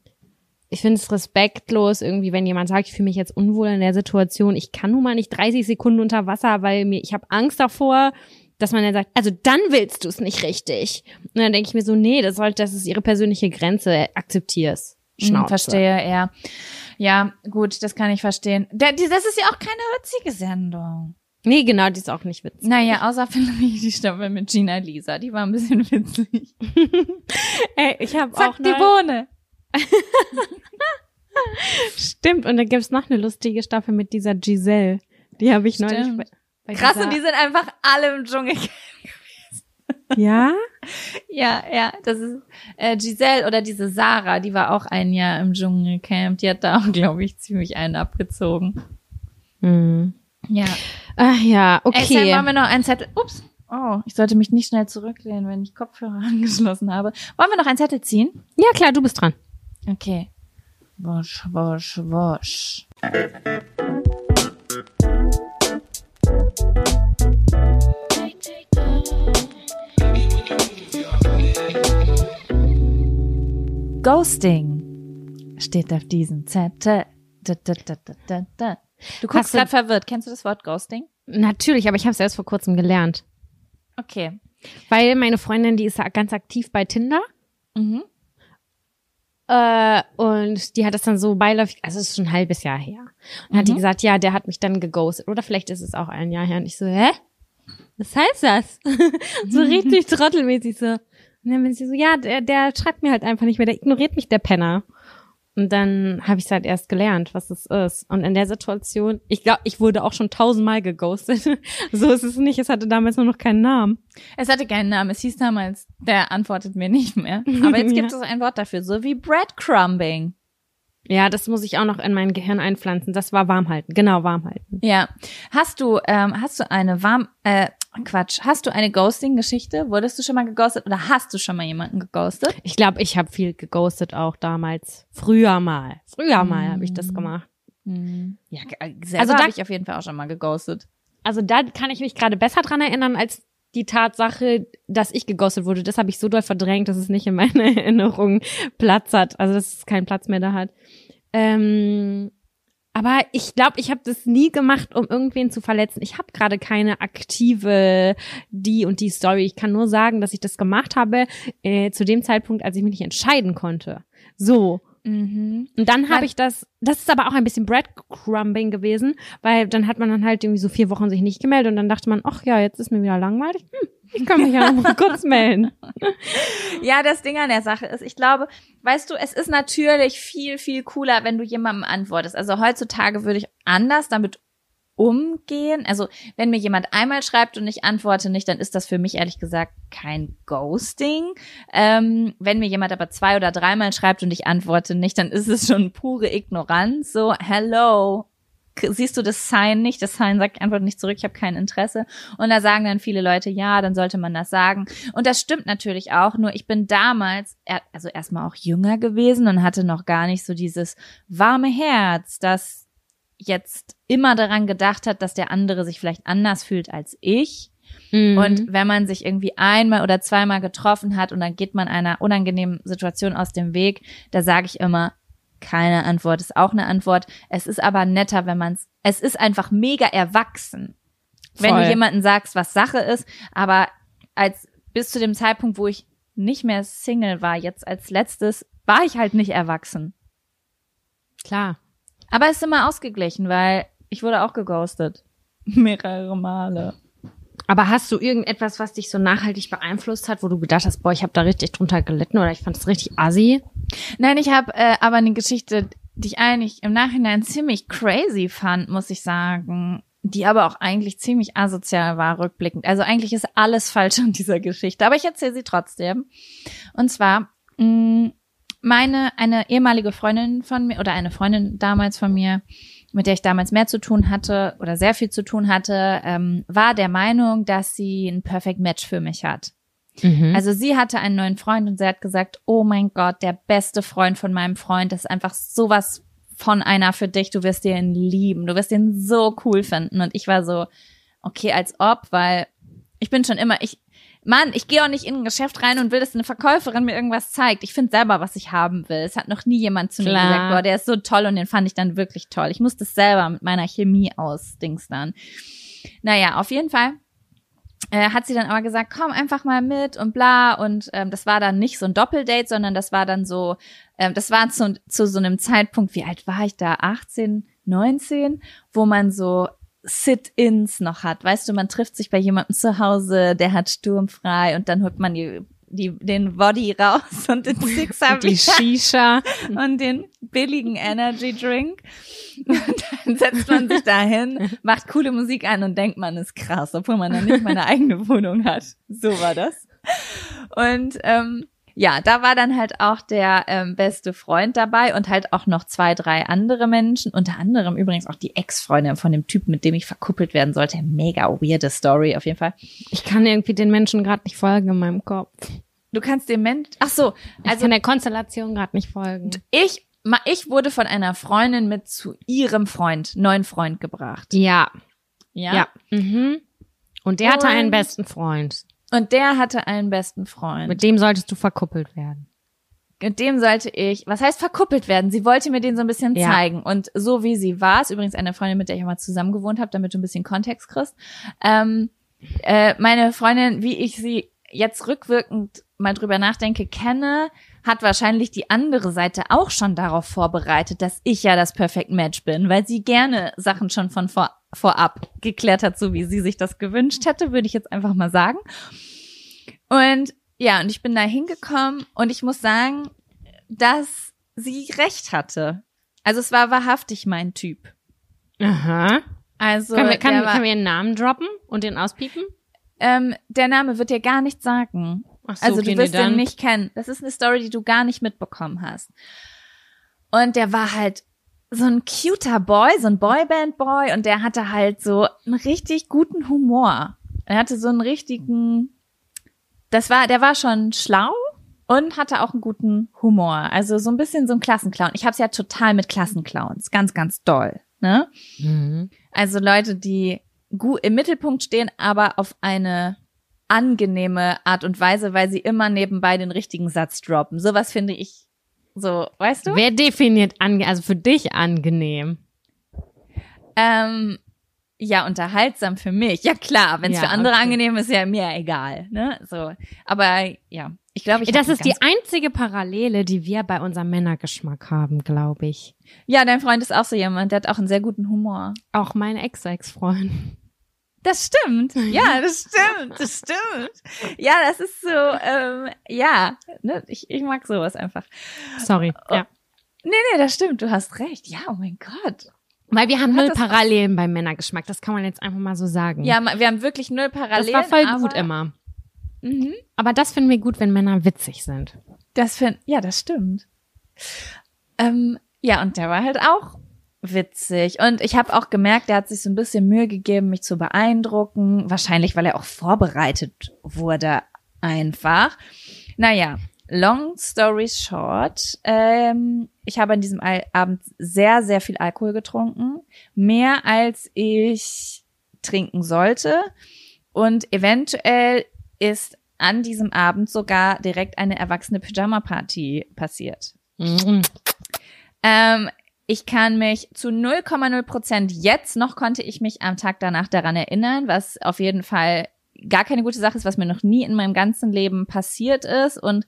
ich finde es respektlos irgendwie, wenn jemand sagt, ich fühle mich jetzt unwohl in der Situation. Ich kann nun mal nicht 30 Sekunden unter Wasser, weil mir ich habe Angst davor, dass man dann sagt, also dann willst du es nicht richtig. Und dann denke ich mir so, nee, das sollte, das ist ihre persönliche Grenze, akzeptier's. Schnauze. Hm, verstehe, ja. Ja, gut, das kann ich verstehen. Das ist ja auch keine witzige Sendung. Nee, genau, die ist auch nicht witzig. Naja, außer finde ich die Staffel mit Gina Lisa, die war ein bisschen witzig. Ey, ich habe auch die Bohne. Stimmt, und da gibt's noch eine lustige Staffel mit dieser Giselle. Die habe ich Stimmt. neulich bei, bei Krass, und die sind einfach alle im Dschungel gewesen. Ja? ja, ja, das ist äh, Giselle oder diese Sarah, die war auch ein Jahr im Dschungelcamp. Die hat da auch, glaube ich, ziemlich einen abgezogen. Mhm. Ja. Ach ja, okay. Ey, wollen wir noch einen Zettel. Ups. Oh, ich sollte mich nicht schnell zurücklehnen, wenn ich Kopfhörer angeschlossen habe. Wollen wir noch einen Zettel ziehen? Ja, klar, du bist dran. Okay. Wosch, wosch, wosch. Ghosting steht auf diesem Zettel. Da, da, da. Du guckst gerade verwirrt. Kennst du das Wort Ghosting? Natürlich, aber ich habe es erst vor kurzem gelernt. Okay. Weil meine Freundin, die ist ganz aktiv bei Tinder. Mhm. Äh, und die hat das dann so beiläufig, also es ist schon ein halbes Jahr her. Und mhm. hat die mhm. gesagt, ja, der hat mich dann geghostet. Oder vielleicht ist es auch ein Jahr her. Und ich so, hä? Was heißt das? so richtig trottelmäßig so. Und dann bin sie so, ja, der, der schreibt mir halt einfach nicht mehr, der ignoriert mich, der Penner. Und dann habe ich halt erst gelernt, was es ist. Und in der Situation, ich glaube, ich wurde auch schon tausendmal geghostet. so ist es nicht. Es hatte damals nur noch keinen Namen. Es hatte keinen Namen. Es hieß damals, der antwortet mir nicht mehr. Aber jetzt gibt ja. es ein Wort dafür, so wie Breadcrumbing. Ja, das muss ich auch noch in mein Gehirn einpflanzen. Das war warmhalten. Genau, warmhalten. Ja. Hast du, ähm, hast du eine warm, äh, Quatsch. Hast du eine Ghosting-Geschichte? Wurdest du schon mal geghostet oder hast du schon mal jemanden geghostet? Ich glaube, ich habe viel geghostet auch damals. Früher mal. Früher mal mm. habe ich das gemacht. Mm. Ja, also da habe ich auf jeden Fall auch schon mal geghostet. Also da kann ich mich gerade besser dran erinnern als die Tatsache, dass ich geghostet wurde. Das habe ich so doll verdrängt, dass es nicht in meiner Erinnerung Platz hat. Also dass es keinen Platz mehr da hat. Ähm, aber ich glaube, ich habe das nie gemacht, um irgendwen zu verletzen. Ich habe gerade keine aktive die und die Story. Ich kann nur sagen, dass ich das gemacht habe äh, zu dem Zeitpunkt, als ich mich nicht entscheiden konnte. So. Mhm. Und dann habe ich das, das ist aber auch ein bisschen Breadcrumbing gewesen, weil dann hat man dann halt irgendwie so vier Wochen sich nicht gemeldet und dann dachte man, ach ja, jetzt ist mir wieder langweilig. Hm, ich kann mich ja noch mal kurz melden. Ja, das Ding an der Sache ist, ich glaube, weißt du, es ist natürlich viel, viel cooler, wenn du jemandem antwortest. Also heutzutage würde ich anders damit umgehen. Also wenn mir jemand einmal schreibt und ich antworte nicht, dann ist das für mich ehrlich gesagt kein Ghosting. Ähm, wenn mir jemand aber zwei oder dreimal schreibt und ich antworte nicht, dann ist es schon pure Ignoranz. So, hello, siehst du das Sign nicht. Das Sign sagt einfach nicht zurück, ich habe kein Interesse. Und da sagen dann viele Leute, ja, dann sollte man das sagen. Und das stimmt natürlich auch, nur ich bin damals, also erstmal auch jünger gewesen und hatte noch gar nicht so dieses warme Herz, das jetzt immer daran gedacht hat, dass der andere sich vielleicht anders fühlt als ich. Mhm. Und wenn man sich irgendwie einmal oder zweimal getroffen hat und dann geht man einer unangenehmen Situation aus dem Weg, da sage ich immer, keine Antwort ist auch eine Antwort. Es ist aber netter, wenn man es, es ist einfach mega erwachsen, Voll. wenn du jemanden sagst, was Sache ist, aber als bis zu dem Zeitpunkt, wo ich nicht mehr Single war, jetzt als letztes, war ich halt nicht erwachsen. Klar. Aber es ist immer ausgeglichen, weil ich wurde auch geghostet. Mehrere Male. Aber hast du irgendetwas, was dich so nachhaltig beeinflusst hat, wo du gedacht hast, boah, ich habe da richtig drunter gelitten oder ich fand es richtig assi? Nein, ich habe äh, aber eine Geschichte, die ich eigentlich im Nachhinein ziemlich crazy fand, muss ich sagen, die aber auch eigentlich ziemlich asozial war, rückblickend. Also eigentlich ist alles falsch an dieser Geschichte, aber ich erzähle sie trotzdem. Und zwar, mh, mm, meine, eine ehemalige Freundin von mir oder eine Freundin damals von mir, mit der ich damals mehr zu tun hatte oder sehr viel zu tun hatte, ähm, war der Meinung, dass sie ein Perfect Match für mich hat. Mhm. Also sie hatte einen neuen Freund und sie hat gesagt, oh mein Gott, der beste Freund von meinem Freund ist einfach sowas von einer für dich, du wirst ihn lieben, du wirst ihn so cool finden. Und ich war so, okay, als ob, weil ich bin schon immer, ich, Mann, ich gehe auch nicht in ein Geschäft rein und will, dass eine Verkäuferin mir irgendwas zeigt. Ich finde selber, was ich haben will. Es hat noch nie jemand zu mir Klar. gesagt, boah, der ist so toll und den fand ich dann wirklich toll. Ich muss das selber mit meiner Chemie ausdings dann. Naja, auf jeden Fall äh, hat sie dann aber gesagt, komm einfach mal mit und bla. Und ähm, das war dann nicht so ein Doppeldate, sondern das war dann so, ähm, das war zu, zu so einem Zeitpunkt, wie alt war ich da? 18, 19, wo man so Sit-ins noch hat. Weißt du, man trifft sich bei jemandem zu Hause, der hat sturmfrei und dann holt man die, die, den Body raus und den Sixer Und die Shisha. und den billigen Energy Drink. Und dann setzt man sich dahin, macht coole Musik an und denkt, man ist krass, obwohl man dann nicht meine eigene Wohnung hat. So war das. Und ähm, ja, da war dann halt auch der ähm, beste Freund dabei und halt auch noch zwei, drei andere Menschen, unter anderem übrigens auch die Ex-Freundin von dem Typ, mit dem ich verkuppelt werden sollte. Mega weirde Story auf jeden Fall. Ich kann irgendwie den Menschen gerade nicht folgen in meinem Kopf. Du kannst dem Mensch, ach so, also kann der Konstellation gerade nicht folgen. ich, ich wurde von einer Freundin mit zu ihrem Freund, neuen Freund gebracht. Ja. Ja. Ja. Mhm. Und der hatte einen besten Freund. Und der hatte einen besten Freund. Mit dem solltest du verkuppelt werden. Mit dem sollte ich, was heißt verkuppelt werden? Sie wollte mir den so ein bisschen Ja. zeigen. Und so wie sie war, ist übrigens eine Freundin, mit der ich auch mal zusammen gewohnt habe, damit du ein bisschen Kontext kriegst. Ähm, äh, meine Freundin, wie ich sie jetzt rückwirkend mal drüber nachdenke, kenne, hat wahrscheinlich die andere Seite auch schon darauf vorbereitet, dass ich ja das Perfect Match bin, weil sie gerne Sachen schon von vor, vorab geklärt hat, so wie sie sich das gewünscht hätte, würde ich jetzt einfach mal sagen. Und ja, und ich bin da hingekommen und ich muss sagen, dass sie recht hatte. Also es war wahrhaftig mein Typ. Aha. Also können, wir, kann, war, können wir einen Namen droppen und den auspiepen? ähm, der Name wird dir gar nichts sagen. So, Also du wirst den nicht kennen. Das ist eine Story, die du gar nicht mitbekommen hast. Und der war halt so ein cuter Boy, so ein Boyband-Boy und der hatte halt so einen richtig guten Humor. Er hatte so einen richtigen, das war, der war schon schlau und hatte auch einen guten Humor. Also so ein bisschen so ein Klassenclown. Ich hab's ja total mit Klassenclowns. Ganz, ganz doll. Ne? Mhm. Also Leute, die gut im Mittelpunkt stehen, aber auf eine angenehme Art und Weise, weil sie immer nebenbei den richtigen Satz droppen. Sowas finde ich so, weißt du? Wer definiert ange also für dich angenehm? Ähm, ja, unterhaltsam für mich. Ja klar, wenn es Ja, für andere okay. angenehm ist, ja mir egal. Ne? So, aber ja, ich glaube, ich das ist die einzige Parallele, die wir bei unserem Männergeschmack haben, glaube ich. Ja, dein Freund ist auch so jemand, der hat auch einen sehr guten Humor. Auch mein Ex-Ex-Freund. Das stimmt. Ja, das stimmt. Das stimmt. Ja, das ist so, ähm, ja, ne? ich, ich mag sowas einfach. Sorry. Ja. Nee, nee, das stimmt. Du hast recht. Ja, oh mein Gott. Weil wir haben Hat null das- Parallelen beim Männergeschmack. Das kann man jetzt einfach mal so sagen. Ja, wir haben wirklich null das Parallelen. war voll aber, gut immer. Mhm. Aber das finden wir gut, wenn Männer witzig sind. Das find, ja, das stimmt. Ähm, ja, und der war halt auch witzig. Und ich habe auch gemerkt, der hat sich so ein bisschen Mühe gegeben, mich zu beeindrucken. Wahrscheinlich, weil er auch vorbereitet wurde einfach. Naja, long story short. Ähm, ich habe an diesem Al- Abend sehr, sehr viel Alkohol getrunken. Mehr als ich trinken sollte. Und eventuell ist an diesem Abend sogar direkt eine erwachsene Pyjama-Party passiert. Mhm. Ähm, ich kann mich zu 0,0 Prozent jetzt noch konnte ich mich am Tag danach daran erinnern, was auf jeden Fall gar keine gute Sache ist, was mir noch nie in meinem ganzen Leben passiert ist. Und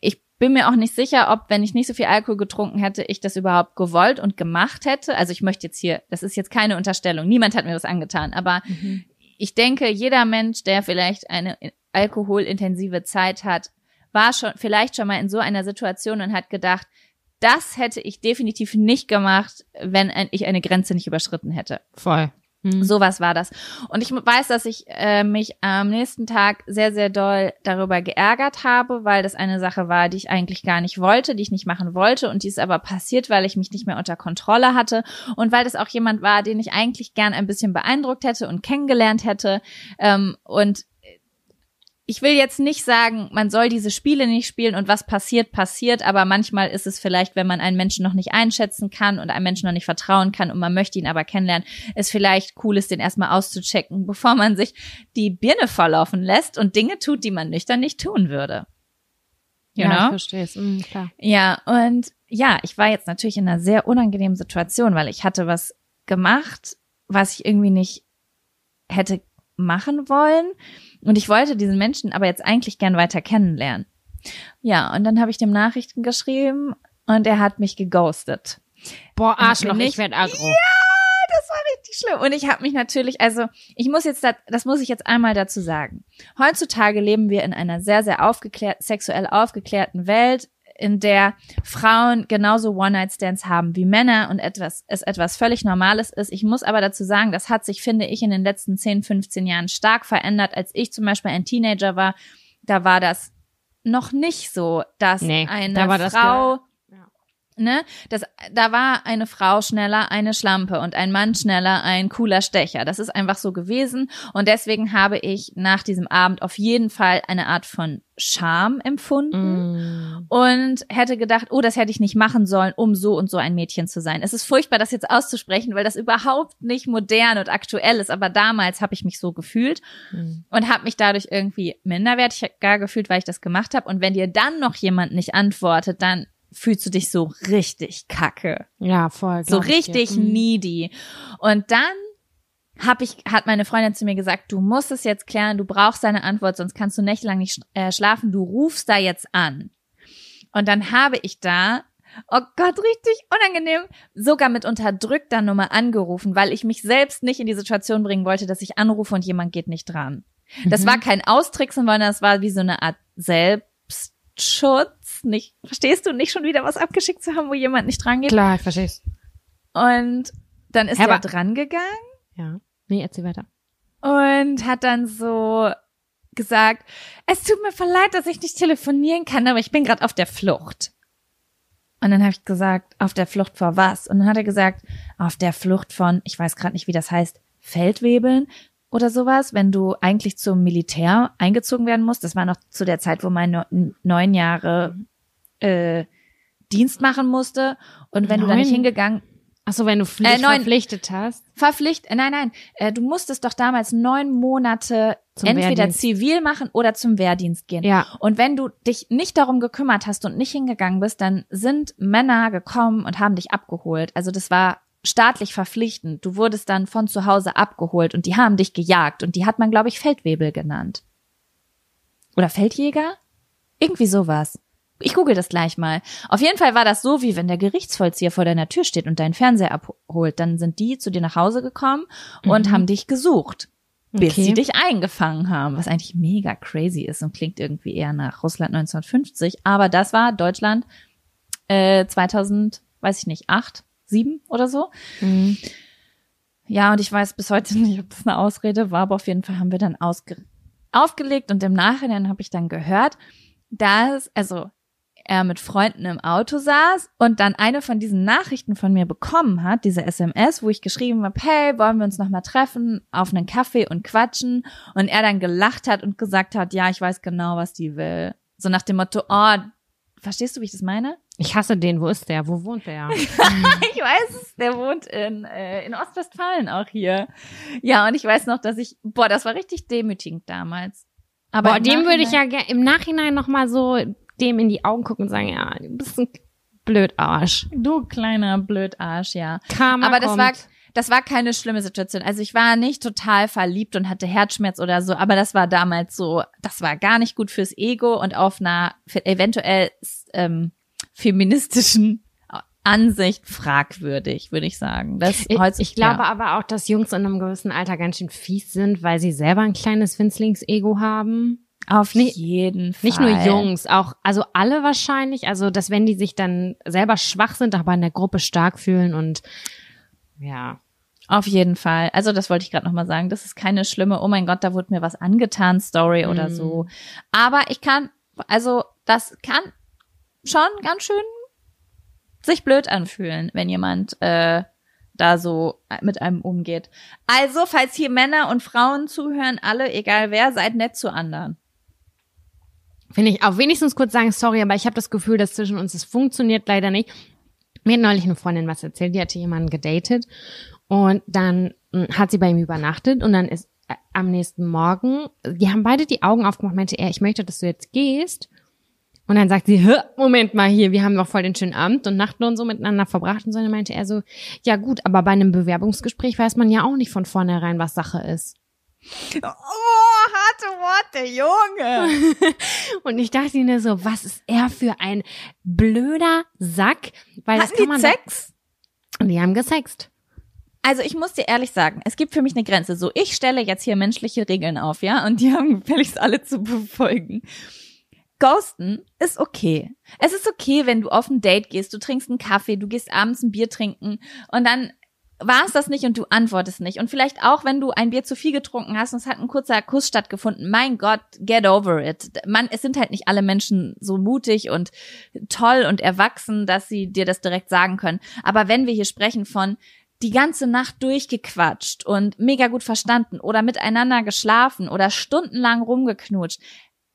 ich bin mir auch nicht sicher, ob, wenn ich nicht so viel Alkohol getrunken hätte, ich das überhaupt gewollt und gemacht hätte. Also ich möchte jetzt hier, das ist jetzt keine Unterstellung, niemand hat mir das angetan, aber ich denke, jeder Mensch, der vielleicht eine alkoholintensive Zeit hat, war schon vielleicht schon mal in so einer Situation und hat gedacht, das hätte ich definitiv nicht gemacht, wenn ich eine Grenze nicht überschritten hätte. Voll. Mhm. Sowas war das. Und ich weiß, dass ich äh, mich am nächsten Tag sehr, sehr doll darüber geärgert habe, weil das eine Sache war, die ich eigentlich gar nicht wollte, die ich nicht machen wollte und die ist aber passiert, weil ich mich nicht mehr unter Kontrolle hatte und weil das auch jemand war, den ich eigentlich gern ein bisschen beeindruckt hätte und kennengelernt hätte. Ähm, und ich will jetzt nicht sagen, man soll diese Spiele nicht spielen und was passiert, passiert, aber manchmal ist es vielleicht, wenn man einen Menschen noch nicht einschätzen kann und einem Menschen noch nicht vertrauen kann und man möchte ihn aber kennenlernen, ist vielleicht cool ist, den erstmal auszuchecken, bevor man sich die Birne volllaufen lässt und Dinge tut, die man nüchtern nicht tun würde. You ja, know? ich verstehe es. Mhm, klar. Ja, und ja, ich war jetzt natürlich in einer sehr unangenehmen Situation, weil ich hatte was gemacht, was ich irgendwie nicht hätte machen wollen. Und ich wollte diesen Menschen aber jetzt eigentlich gern weiter kennenlernen. Ja, und dann habe ich dem Nachrichten geschrieben und er hat mich geghostet. Boah, Arschloch, ich, werde aggro. Ja, das war richtig schlimm. Und ich habe mich natürlich, also ich muss jetzt, das, das muss ich jetzt einmal dazu sagen. Heutzutage leben wir in einer sehr, sehr aufgeklärt, sexuell aufgeklärten Welt in der Frauen genauso One-Night-Stands haben wie Männer und etwas, es etwas völlig Normales ist. Ich muss aber dazu sagen, das hat sich, finde ich, in den letzten 10, 15 Jahren stark verändert. Als ich zum Beispiel ein Teenager war, da war das noch nicht so, dass nee, eine da Frau ne, das, da war eine Frau schneller eine Schlampe und ein Mann schneller ein cooler Stecher. Das ist einfach so gewesen. Und deswegen habe ich nach diesem Abend auf jeden Fall eine Art von Scham empfunden mm. und hätte gedacht, oh, das hätte ich nicht machen sollen, um so und so ein Mädchen zu sein. Es ist furchtbar, das jetzt auszusprechen, weil das überhaupt nicht modern und aktuell ist. Aber damals habe ich mich so gefühlt mm. und habe mich dadurch irgendwie minderwertiger gefühlt, weil ich das gemacht habe. Und wenn dir dann noch jemand nicht antwortet, dann fühlst du dich so richtig kacke. Ja, voll. So richtig mhm. needy. Und dann hab ich, hat meine Freundin zu mir gesagt, du musst es jetzt klären, du brauchst deine Antwort, sonst kannst du nächtelang nicht äh, schlafen, du rufst da jetzt an. Und dann habe ich da, oh Gott, richtig unangenehm, sogar mit unterdrückter Nummer angerufen, weil ich mich selbst nicht in die Situation bringen wollte, dass ich anrufe und jemand geht nicht dran. Das mhm. war kein Austricksen, sondern das war wie so eine Art Selbst Nicht, verstehst du, nicht schon wieder was abgeschickt zu haben, wo jemand nicht dran geht? Klar, ich versteh's. Und dann ist er dran gegangen. Ja. Nee, erzähl weiter. Und hat dann so gesagt, es tut mir voll leid, dass ich nicht telefonieren kann, aber ich bin gerade auf der Flucht. Und dann habe ich gesagt, auf der Flucht vor was? Und dann hat er gesagt, auf der Flucht von, ich weiß gerade nicht, wie das heißt, Feldwebeln oder sowas, wenn du eigentlich zum Militär eingezogen werden musst. Das war noch zu der Zeit, wo man neun Jahre äh, Dienst machen musste. Und wenn neun? du da nicht hingegangen Ach so, wenn du Pflicht äh, neun, verpflichtet hast. Verpflichtet, nein, nein. Äh, du musstest doch damals neun Monate zum entweder Wehrdienst. zivil machen oder zum Wehrdienst gehen. Ja. Und wenn du dich nicht darum gekümmert hast und nicht hingegangen bist, dann sind Männer gekommen und haben dich abgeholt. Also das war staatlich verpflichtend. Du wurdest dann von zu Hause abgeholt und die haben dich gejagt und die hat man, glaube ich, Feldwebel genannt. Oder Feldjäger? Irgendwie sowas. Ich google das gleich mal. Auf jeden Fall war das so, wie wenn der Gerichtsvollzieher vor deiner Tür steht und deinen Fernseher abholt. Dann sind die zu dir nach Hause gekommen und mhm. haben dich gesucht, bis okay. sie dich eingefangen haben. Was eigentlich mega crazy ist und klingt irgendwie eher nach Russland 1950. Aber das war Deutschland äh, 2000, weiß ich nicht, acht sieben oder so. Mhm. Ja, und ich weiß bis heute nicht, ob das eine Ausrede war, aber auf jeden Fall haben wir dann ausge aufgelegt und im Nachhinein habe ich dann gehört, dass, also er mit Freunden im Auto saß und dann eine von diesen Nachrichten von mir bekommen hat, diese SMS, wo ich geschrieben habe, hey, wollen wir uns nochmal treffen auf einen Kaffee und quatschen? Und er dann gelacht hat und gesagt hat, ja, ich weiß genau, was die will. So nach dem Motto, oh, verstehst du, wie ich das meine? Ich hasse den. Wo ist der? Wo wohnt der? ich weiß es. Der wohnt in, äh, in Ostwestfalen auch hier. Ja, und ich weiß noch, dass ich, boah, das war richtig demütigend damals. Aber boah, dem würde ich ja im Nachhinein noch mal so dem in die Augen gucken und sagen, ja, du bist ein Blödarsch. Du kleiner Blödarsch, ja. Karma Aber das kommt. war das war keine schlimme Situation. Also ich war nicht total verliebt und hatte Herzschmerz oder so, aber das war damals so, das war gar nicht gut fürs Ego und auf einer eventuell ähm, feministischen Ansicht fragwürdig, würde ich sagen. Das ich, ich glaube ja. aber auch, dass Jungs in einem gewissen Alter ganz schön fies sind, weil sie selber ein kleines Winzlings-Ego haben. Auf nicht, jeden Fall. Nicht nur Jungs, auch, also alle wahrscheinlich. Also, dass wenn die sich dann selber schwach sind, aber in der Gruppe stark fühlen und ja. Auf jeden Fall. Also das wollte ich gerade nochmal sagen. Das ist keine schlimme, oh mein Gott, da wurde mir was angetan, Story oder mm. so. Aber ich kann, also das kann schon ganz schön sich blöd anfühlen, wenn jemand äh, da so mit einem umgeht. Also, falls hier Männer und Frauen zuhören, alle, egal wer, seid nett zu anderen. Finde ich auch wenigstens kurz sagen, sorry, aber ich habe das Gefühl, dass zwischen uns es funktioniert leider nicht. Mir hat neulich eine Freundin was erzählt, die hatte jemanden gedatet und dann mh, hat sie bei ihm übernachtet und dann ist äh, am nächsten Morgen, die haben beide die Augen aufgemacht, meinte er, ich möchte, dass du jetzt gehst. Und dann sagt sie, Moment mal hier, wir haben doch voll den schönen Abend und Nacht und so miteinander verbracht und so. Und dann meinte er so, ja gut, aber bei einem Bewerbungsgespräch weiß man ja auch nicht von vornherein, was Sache ist. Oh, harte Worte, Junge. Und ich dachte mir so, was ist er für ein blöder Sack? Weil das Hatten kann die man Sex? Und die haben gesext. Also ich muss dir ehrlich sagen, es gibt für mich eine Grenze. So, ich stelle jetzt hier menschliche Regeln auf, ja, und die haben gefälligst alle zu befolgen. Ghosten ist okay. Es ist okay, wenn du auf ein Date gehst, du trinkst einen Kaffee, du gehst abends ein Bier trinken und dann war es das nicht und du antwortest nicht. Und vielleicht auch, wenn du ein Bier zu viel getrunken hast und es hat ein kurzer Kuss stattgefunden. Mein Gott, get over it. Man, es sind halt nicht alle Menschen so mutig und toll und erwachsen, dass sie dir das direkt sagen können. Aber wenn wir hier sprechen von die ganze Nacht durchgequatscht und mega gut verstanden oder miteinander geschlafen oder stundenlang rumgeknutscht.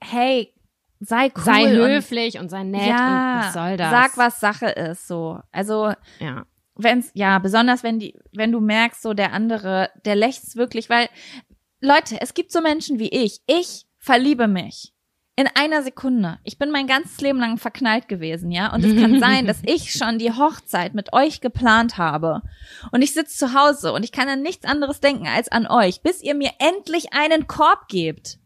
Hey, sei cool. Sei und- höflich und sei nett ja, und was soll das? Sag, was Sache ist, so. Also, Ja. wenn's, ja, besonders wenn die, wenn du merkst, so der andere, der lächzt wirklich, weil, Leute, es gibt so Menschen wie ich. Ich verliebe mich. In einer Sekunde. Ich bin mein ganzes Leben lang verknallt gewesen, ja. Und es kann sein, dass ich schon die Hochzeit mit euch geplant habe. Und ich sitze zu Hause und ich kann an nichts anderes denken als an euch, bis ihr mir endlich einen Korb gebt.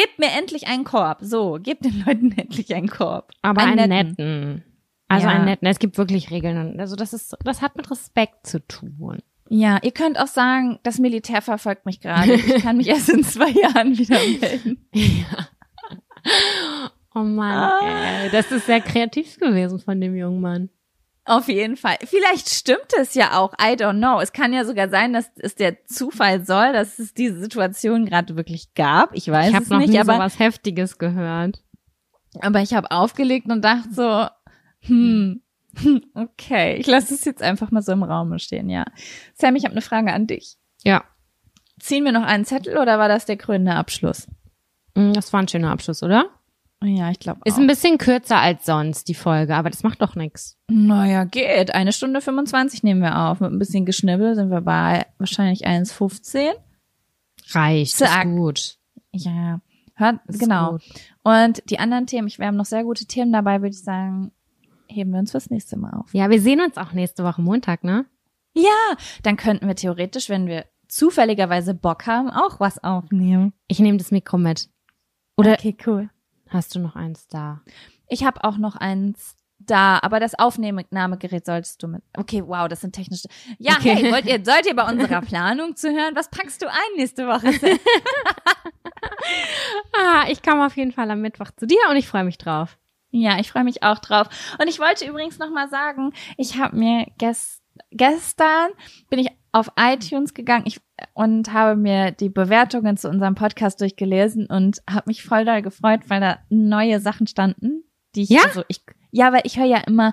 Gebt mir endlich einen Korb. So, gebt den Leuten endlich einen Korb. Aber Einen einen, netten. netten. Also Ja. einen netten. Es gibt wirklich Regeln. Also das ist, das hat mit Respekt zu tun. Ja, ihr könnt auch sagen, das Militär verfolgt mich gerade. Ich kann mich erst in zwei Jahren wieder melden. Ja. Oh Mann, Ah. ey, das ist sehr kreativ gewesen von dem jungen Mann. Auf jeden Fall. Vielleicht stimmt es ja auch. I don't know. Es kann ja sogar sein, dass es der Zufall soll, dass es diese Situation gerade wirklich gab. Ich weiß ich habe es noch nicht, nie aber, so was Heftiges gehört. aber ich habe aufgelegt und dachte so, hm, okay, ich lasse es jetzt einfach mal so im Raum stehen, ja. Sam, ich habe eine Frage an dich. Ja, Ziehen wir noch einen Zettel oder war das der krönende Abschluss? Mm, das war ein schöner Abschluss, oder? Ja, ich glaube Ist ein bisschen kürzer als sonst, die Folge, aber das macht doch nichts. Naja, geht. Eine Stunde 25 nehmen wir auf. Mit ein bisschen Geschnibbel sind wir bei wahrscheinlich 1,15. Reicht, Zack. ist gut. Ja, hört, Ist genau. gut. Und die anderen Themen, ich, wir haben noch sehr gute Themen dabei, würde ich sagen, heben wir uns fürs nächste Mal auf. Ja, wir sehen uns auch nächste Woche Montag, ne? Ja, dann könnten wir theoretisch, wenn wir zufälligerweise Bock haben, auch was aufnehmen. Ich nehme das Mikro mit. Oder Okay, cool. Hast du noch eins da? Ich habe auch noch eins da, aber das Aufnahmegerät solltest du mit. Okay, wow, das sind technische. Ja, Okay. hey, wollt ihr, sollt ihr bei unserer Planung zuhören? Was packst du ein nächste Woche? Ah, ich komme auf jeden Fall am Mittwoch zu dir und ich freue mich drauf. Ja, ich freue mich auch drauf. Und ich wollte übrigens noch mal sagen, ich habe mir ges gestern bin ich auf iTunes gegangen ich, und habe mir die Bewertungen zu unserem Podcast durchgelesen und habe mich voll doll gefreut, weil da neue Sachen standen, die ich Ja? also ich ja, weil ich höre ja immer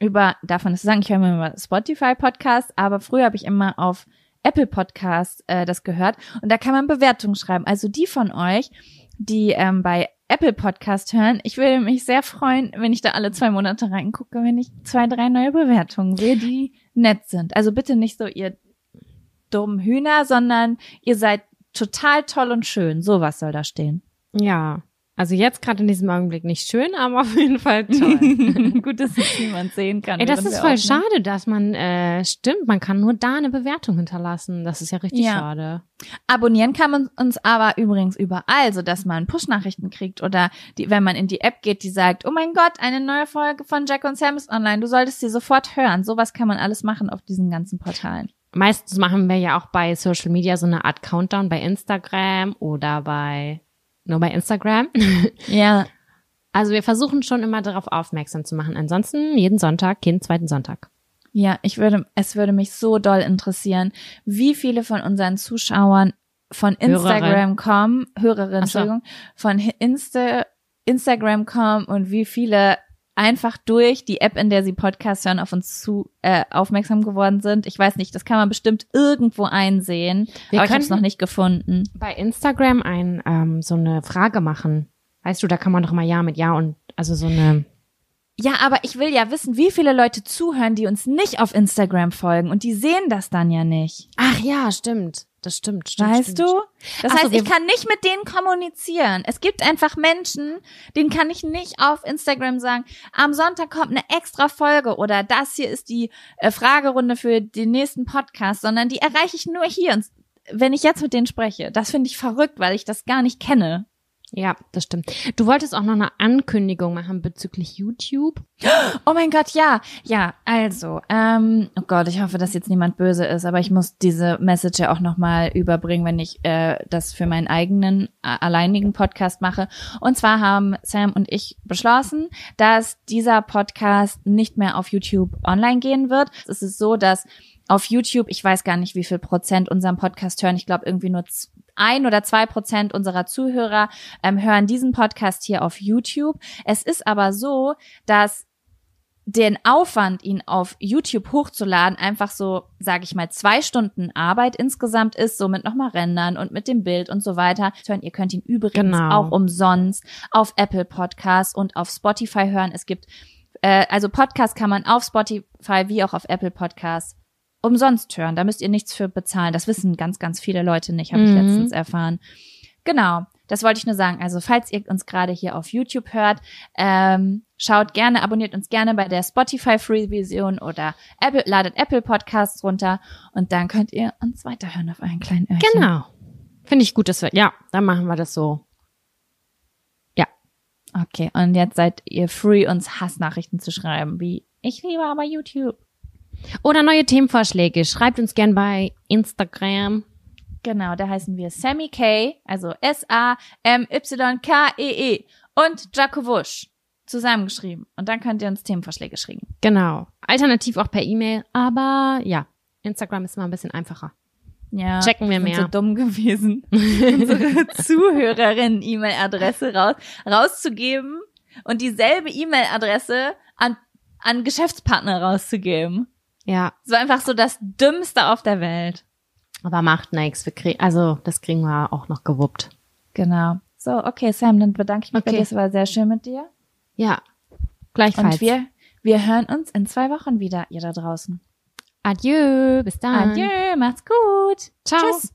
über davon ist zu sagen, ich höre immer über Spotify Podcast, aber früher habe ich immer auf Apple Podcast äh, das gehört und da kann man Bewertungen schreiben. Also die von euch, die ähm, bei Apple Podcast hören, ich würde mich sehr freuen, wenn ich da alle zwei Monate reingucke, wenn ich zwei, drei neue Bewertungen sehe, die nett sind. Also bitte nicht so ihr dummen Hühner, sondern ihr seid total toll und schön. Sowas soll da stehen. Ja. Also jetzt gerade in diesem Augenblick nicht schön, aber auf jeden Fall toll. Gut, dass es niemand sehen kann. Ey, das ist voll aufnehmen. schade, dass man, äh, stimmt, man kann nur da eine Bewertung hinterlassen. Das ist ja richtig Ja. schade. Abonnieren kann man uns aber übrigens überall, so dass man Push-Nachrichten kriegt oder die, wenn man in die App geht, die sagt, oh mein Gott, eine neue Folge von Jack und Sam ist online, du solltest sie sofort hören. Sowas kann man alles machen auf diesen ganzen Portalen. Meistens machen wir ja auch bei Social Media so eine Art Countdown bei Instagram oder bei, nur bei Instagram. Ja. Also wir versuchen schon immer darauf aufmerksam zu machen. Ansonsten jeden Sonntag, jeden zweiten Sonntag. Ja, ich würde, es würde mich so doll interessieren, wie viele von unseren Zuschauern von Instagram Hörerin. kommen, Hörerinnen, so. Entschuldigung, von Insta, Instagram kommen und wie viele einfach durch die App, in der sie Podcasts hören, auf uns zu äh, aufmerksam geworden sind. Ich weiß nicht, das kann man bestimmt irgendwo einsehen, Wir aber ich habe es noch nicht gefunden. Bei Instagram ein, ähm, so eine Frage machen. Weißt du, da kann man doch mal Ja mit Ja und also so eine. Ja, aber ich will ja wissen, wie viele Leute zuhören, die uns nicht auf Instagram folgen und die sehen das dann ja nicht. Ach ja, stimmt. Das stimmt, stimmt. Weißt stimmt. du? Das Ach so, heißt, wir- ich kann nicht mit denen kommunizieren. Es gibt einfach Menschen, denen kann ich nicht auf Instagram sagen, am Sonntag kommt eine extra Folge oder das hier ist die äh, Fragerunde für den nächsten Podcast, sondern die erreiche ich nur hier. Und wenn ich jetzt mit denen spreche, das finde ich verrückt, weil ich das gar nicht kenne. Ja, das stimmt. Du wolltest auch noch eine Ankündigung machen bezüglich YouTube. Oh mein Gott, ja, ja. Also, ähm, oh Gott, ich hoffe, dass jetzt niemand böse ist, aber ich muss diese Message auch nochmal überbringen, wenn ich äh, das für meinen eigenen äh, alleinigen Podcast mache. Und zwar haben Sam und ich beschlossen, dass dieser Podcast nicht mehr auf YouTube online gehen wird. Es ist so, dass auf YouTube, ich weiß gar nicht, wie viel Prozent unseren Podcast hören. Ich glaube irgendwie nur ein oder zwei Prozent unserer Zuhörer ähm, hören diesen Podcast hier auf YouTube. Es ist aber so, dass den Aufwand, ihn auf YouTube hochzuladen, einfach so, sage ich mal, zwei Stunden Arbeit insgesamt ist, so mit nochmal Rendern und mit dem Bild und so weiter. Hören, Ihr könnt ihn übrigens Genau. auch umsonst auf Apple Podcasts und auf Spotify hören. Es gibt, äh, also Podcast kann man auf Spotify wie auch auf Apple Podcasts umsonst hören. Da müsst ihr nichts für bezahlen. Das wissen ganz, ganz viele Leute nicht, habe ich Mhm. letztens erfahren. Genau, das wollte ich nur sagen. Also falls ihr uns gerade hier auf YouTube hört, ähm, schaut gerne, abonniert uns gerne bei der Spotify Free Vision oder Apple, ladet Apple Podcasts runter und dann könnt ihr uns weiterhören auf euren kleinen Öhrchen. Genau. Finde ich gut, dass wir, ja, dann machen wir das so. Ja. Okay, und jetzt seid ihr free, uns Hassnachrichten zu schreiben, wie ich liebe aber YouTube. Oder neue Themenvorschläge. Schreibt uns gern bei Instagram. Genau, da heißen wir Sammy K, also S-A-M-Y-K-E-E E und Jakowusch zusammengeschrieben. Und dann könnt ihr uns Themenvorschläge schicken. Genau. Alternativ auch per E-Mail. Aber ja, Instagram ist mal ein bisschen einfacher. Ja, Checken wir mehr. so dumm gewesen, unsere Zuhörerinnen-E-Mail-Adresse raus, rauszugeben und dieselbe E-Mail-Adresse an, an Geschäftspartner rauszugeben. Ja, war einfach so das Dümmste auf der Welt. aber macht nichts. Wir kriegen, also das kriegen wir auch noch gewuppt. Genau. So, okay, Sam, dann bedanke ich mich bei Okay. dir. Es war sehr schön mit dir. Ja. Gleichfalls. Und wir, wir hören uns in zwei Wochen wieder, ihr da draußen. Adieu. Bis dann. Adieu, macht's gut. Ciao. Tschüss.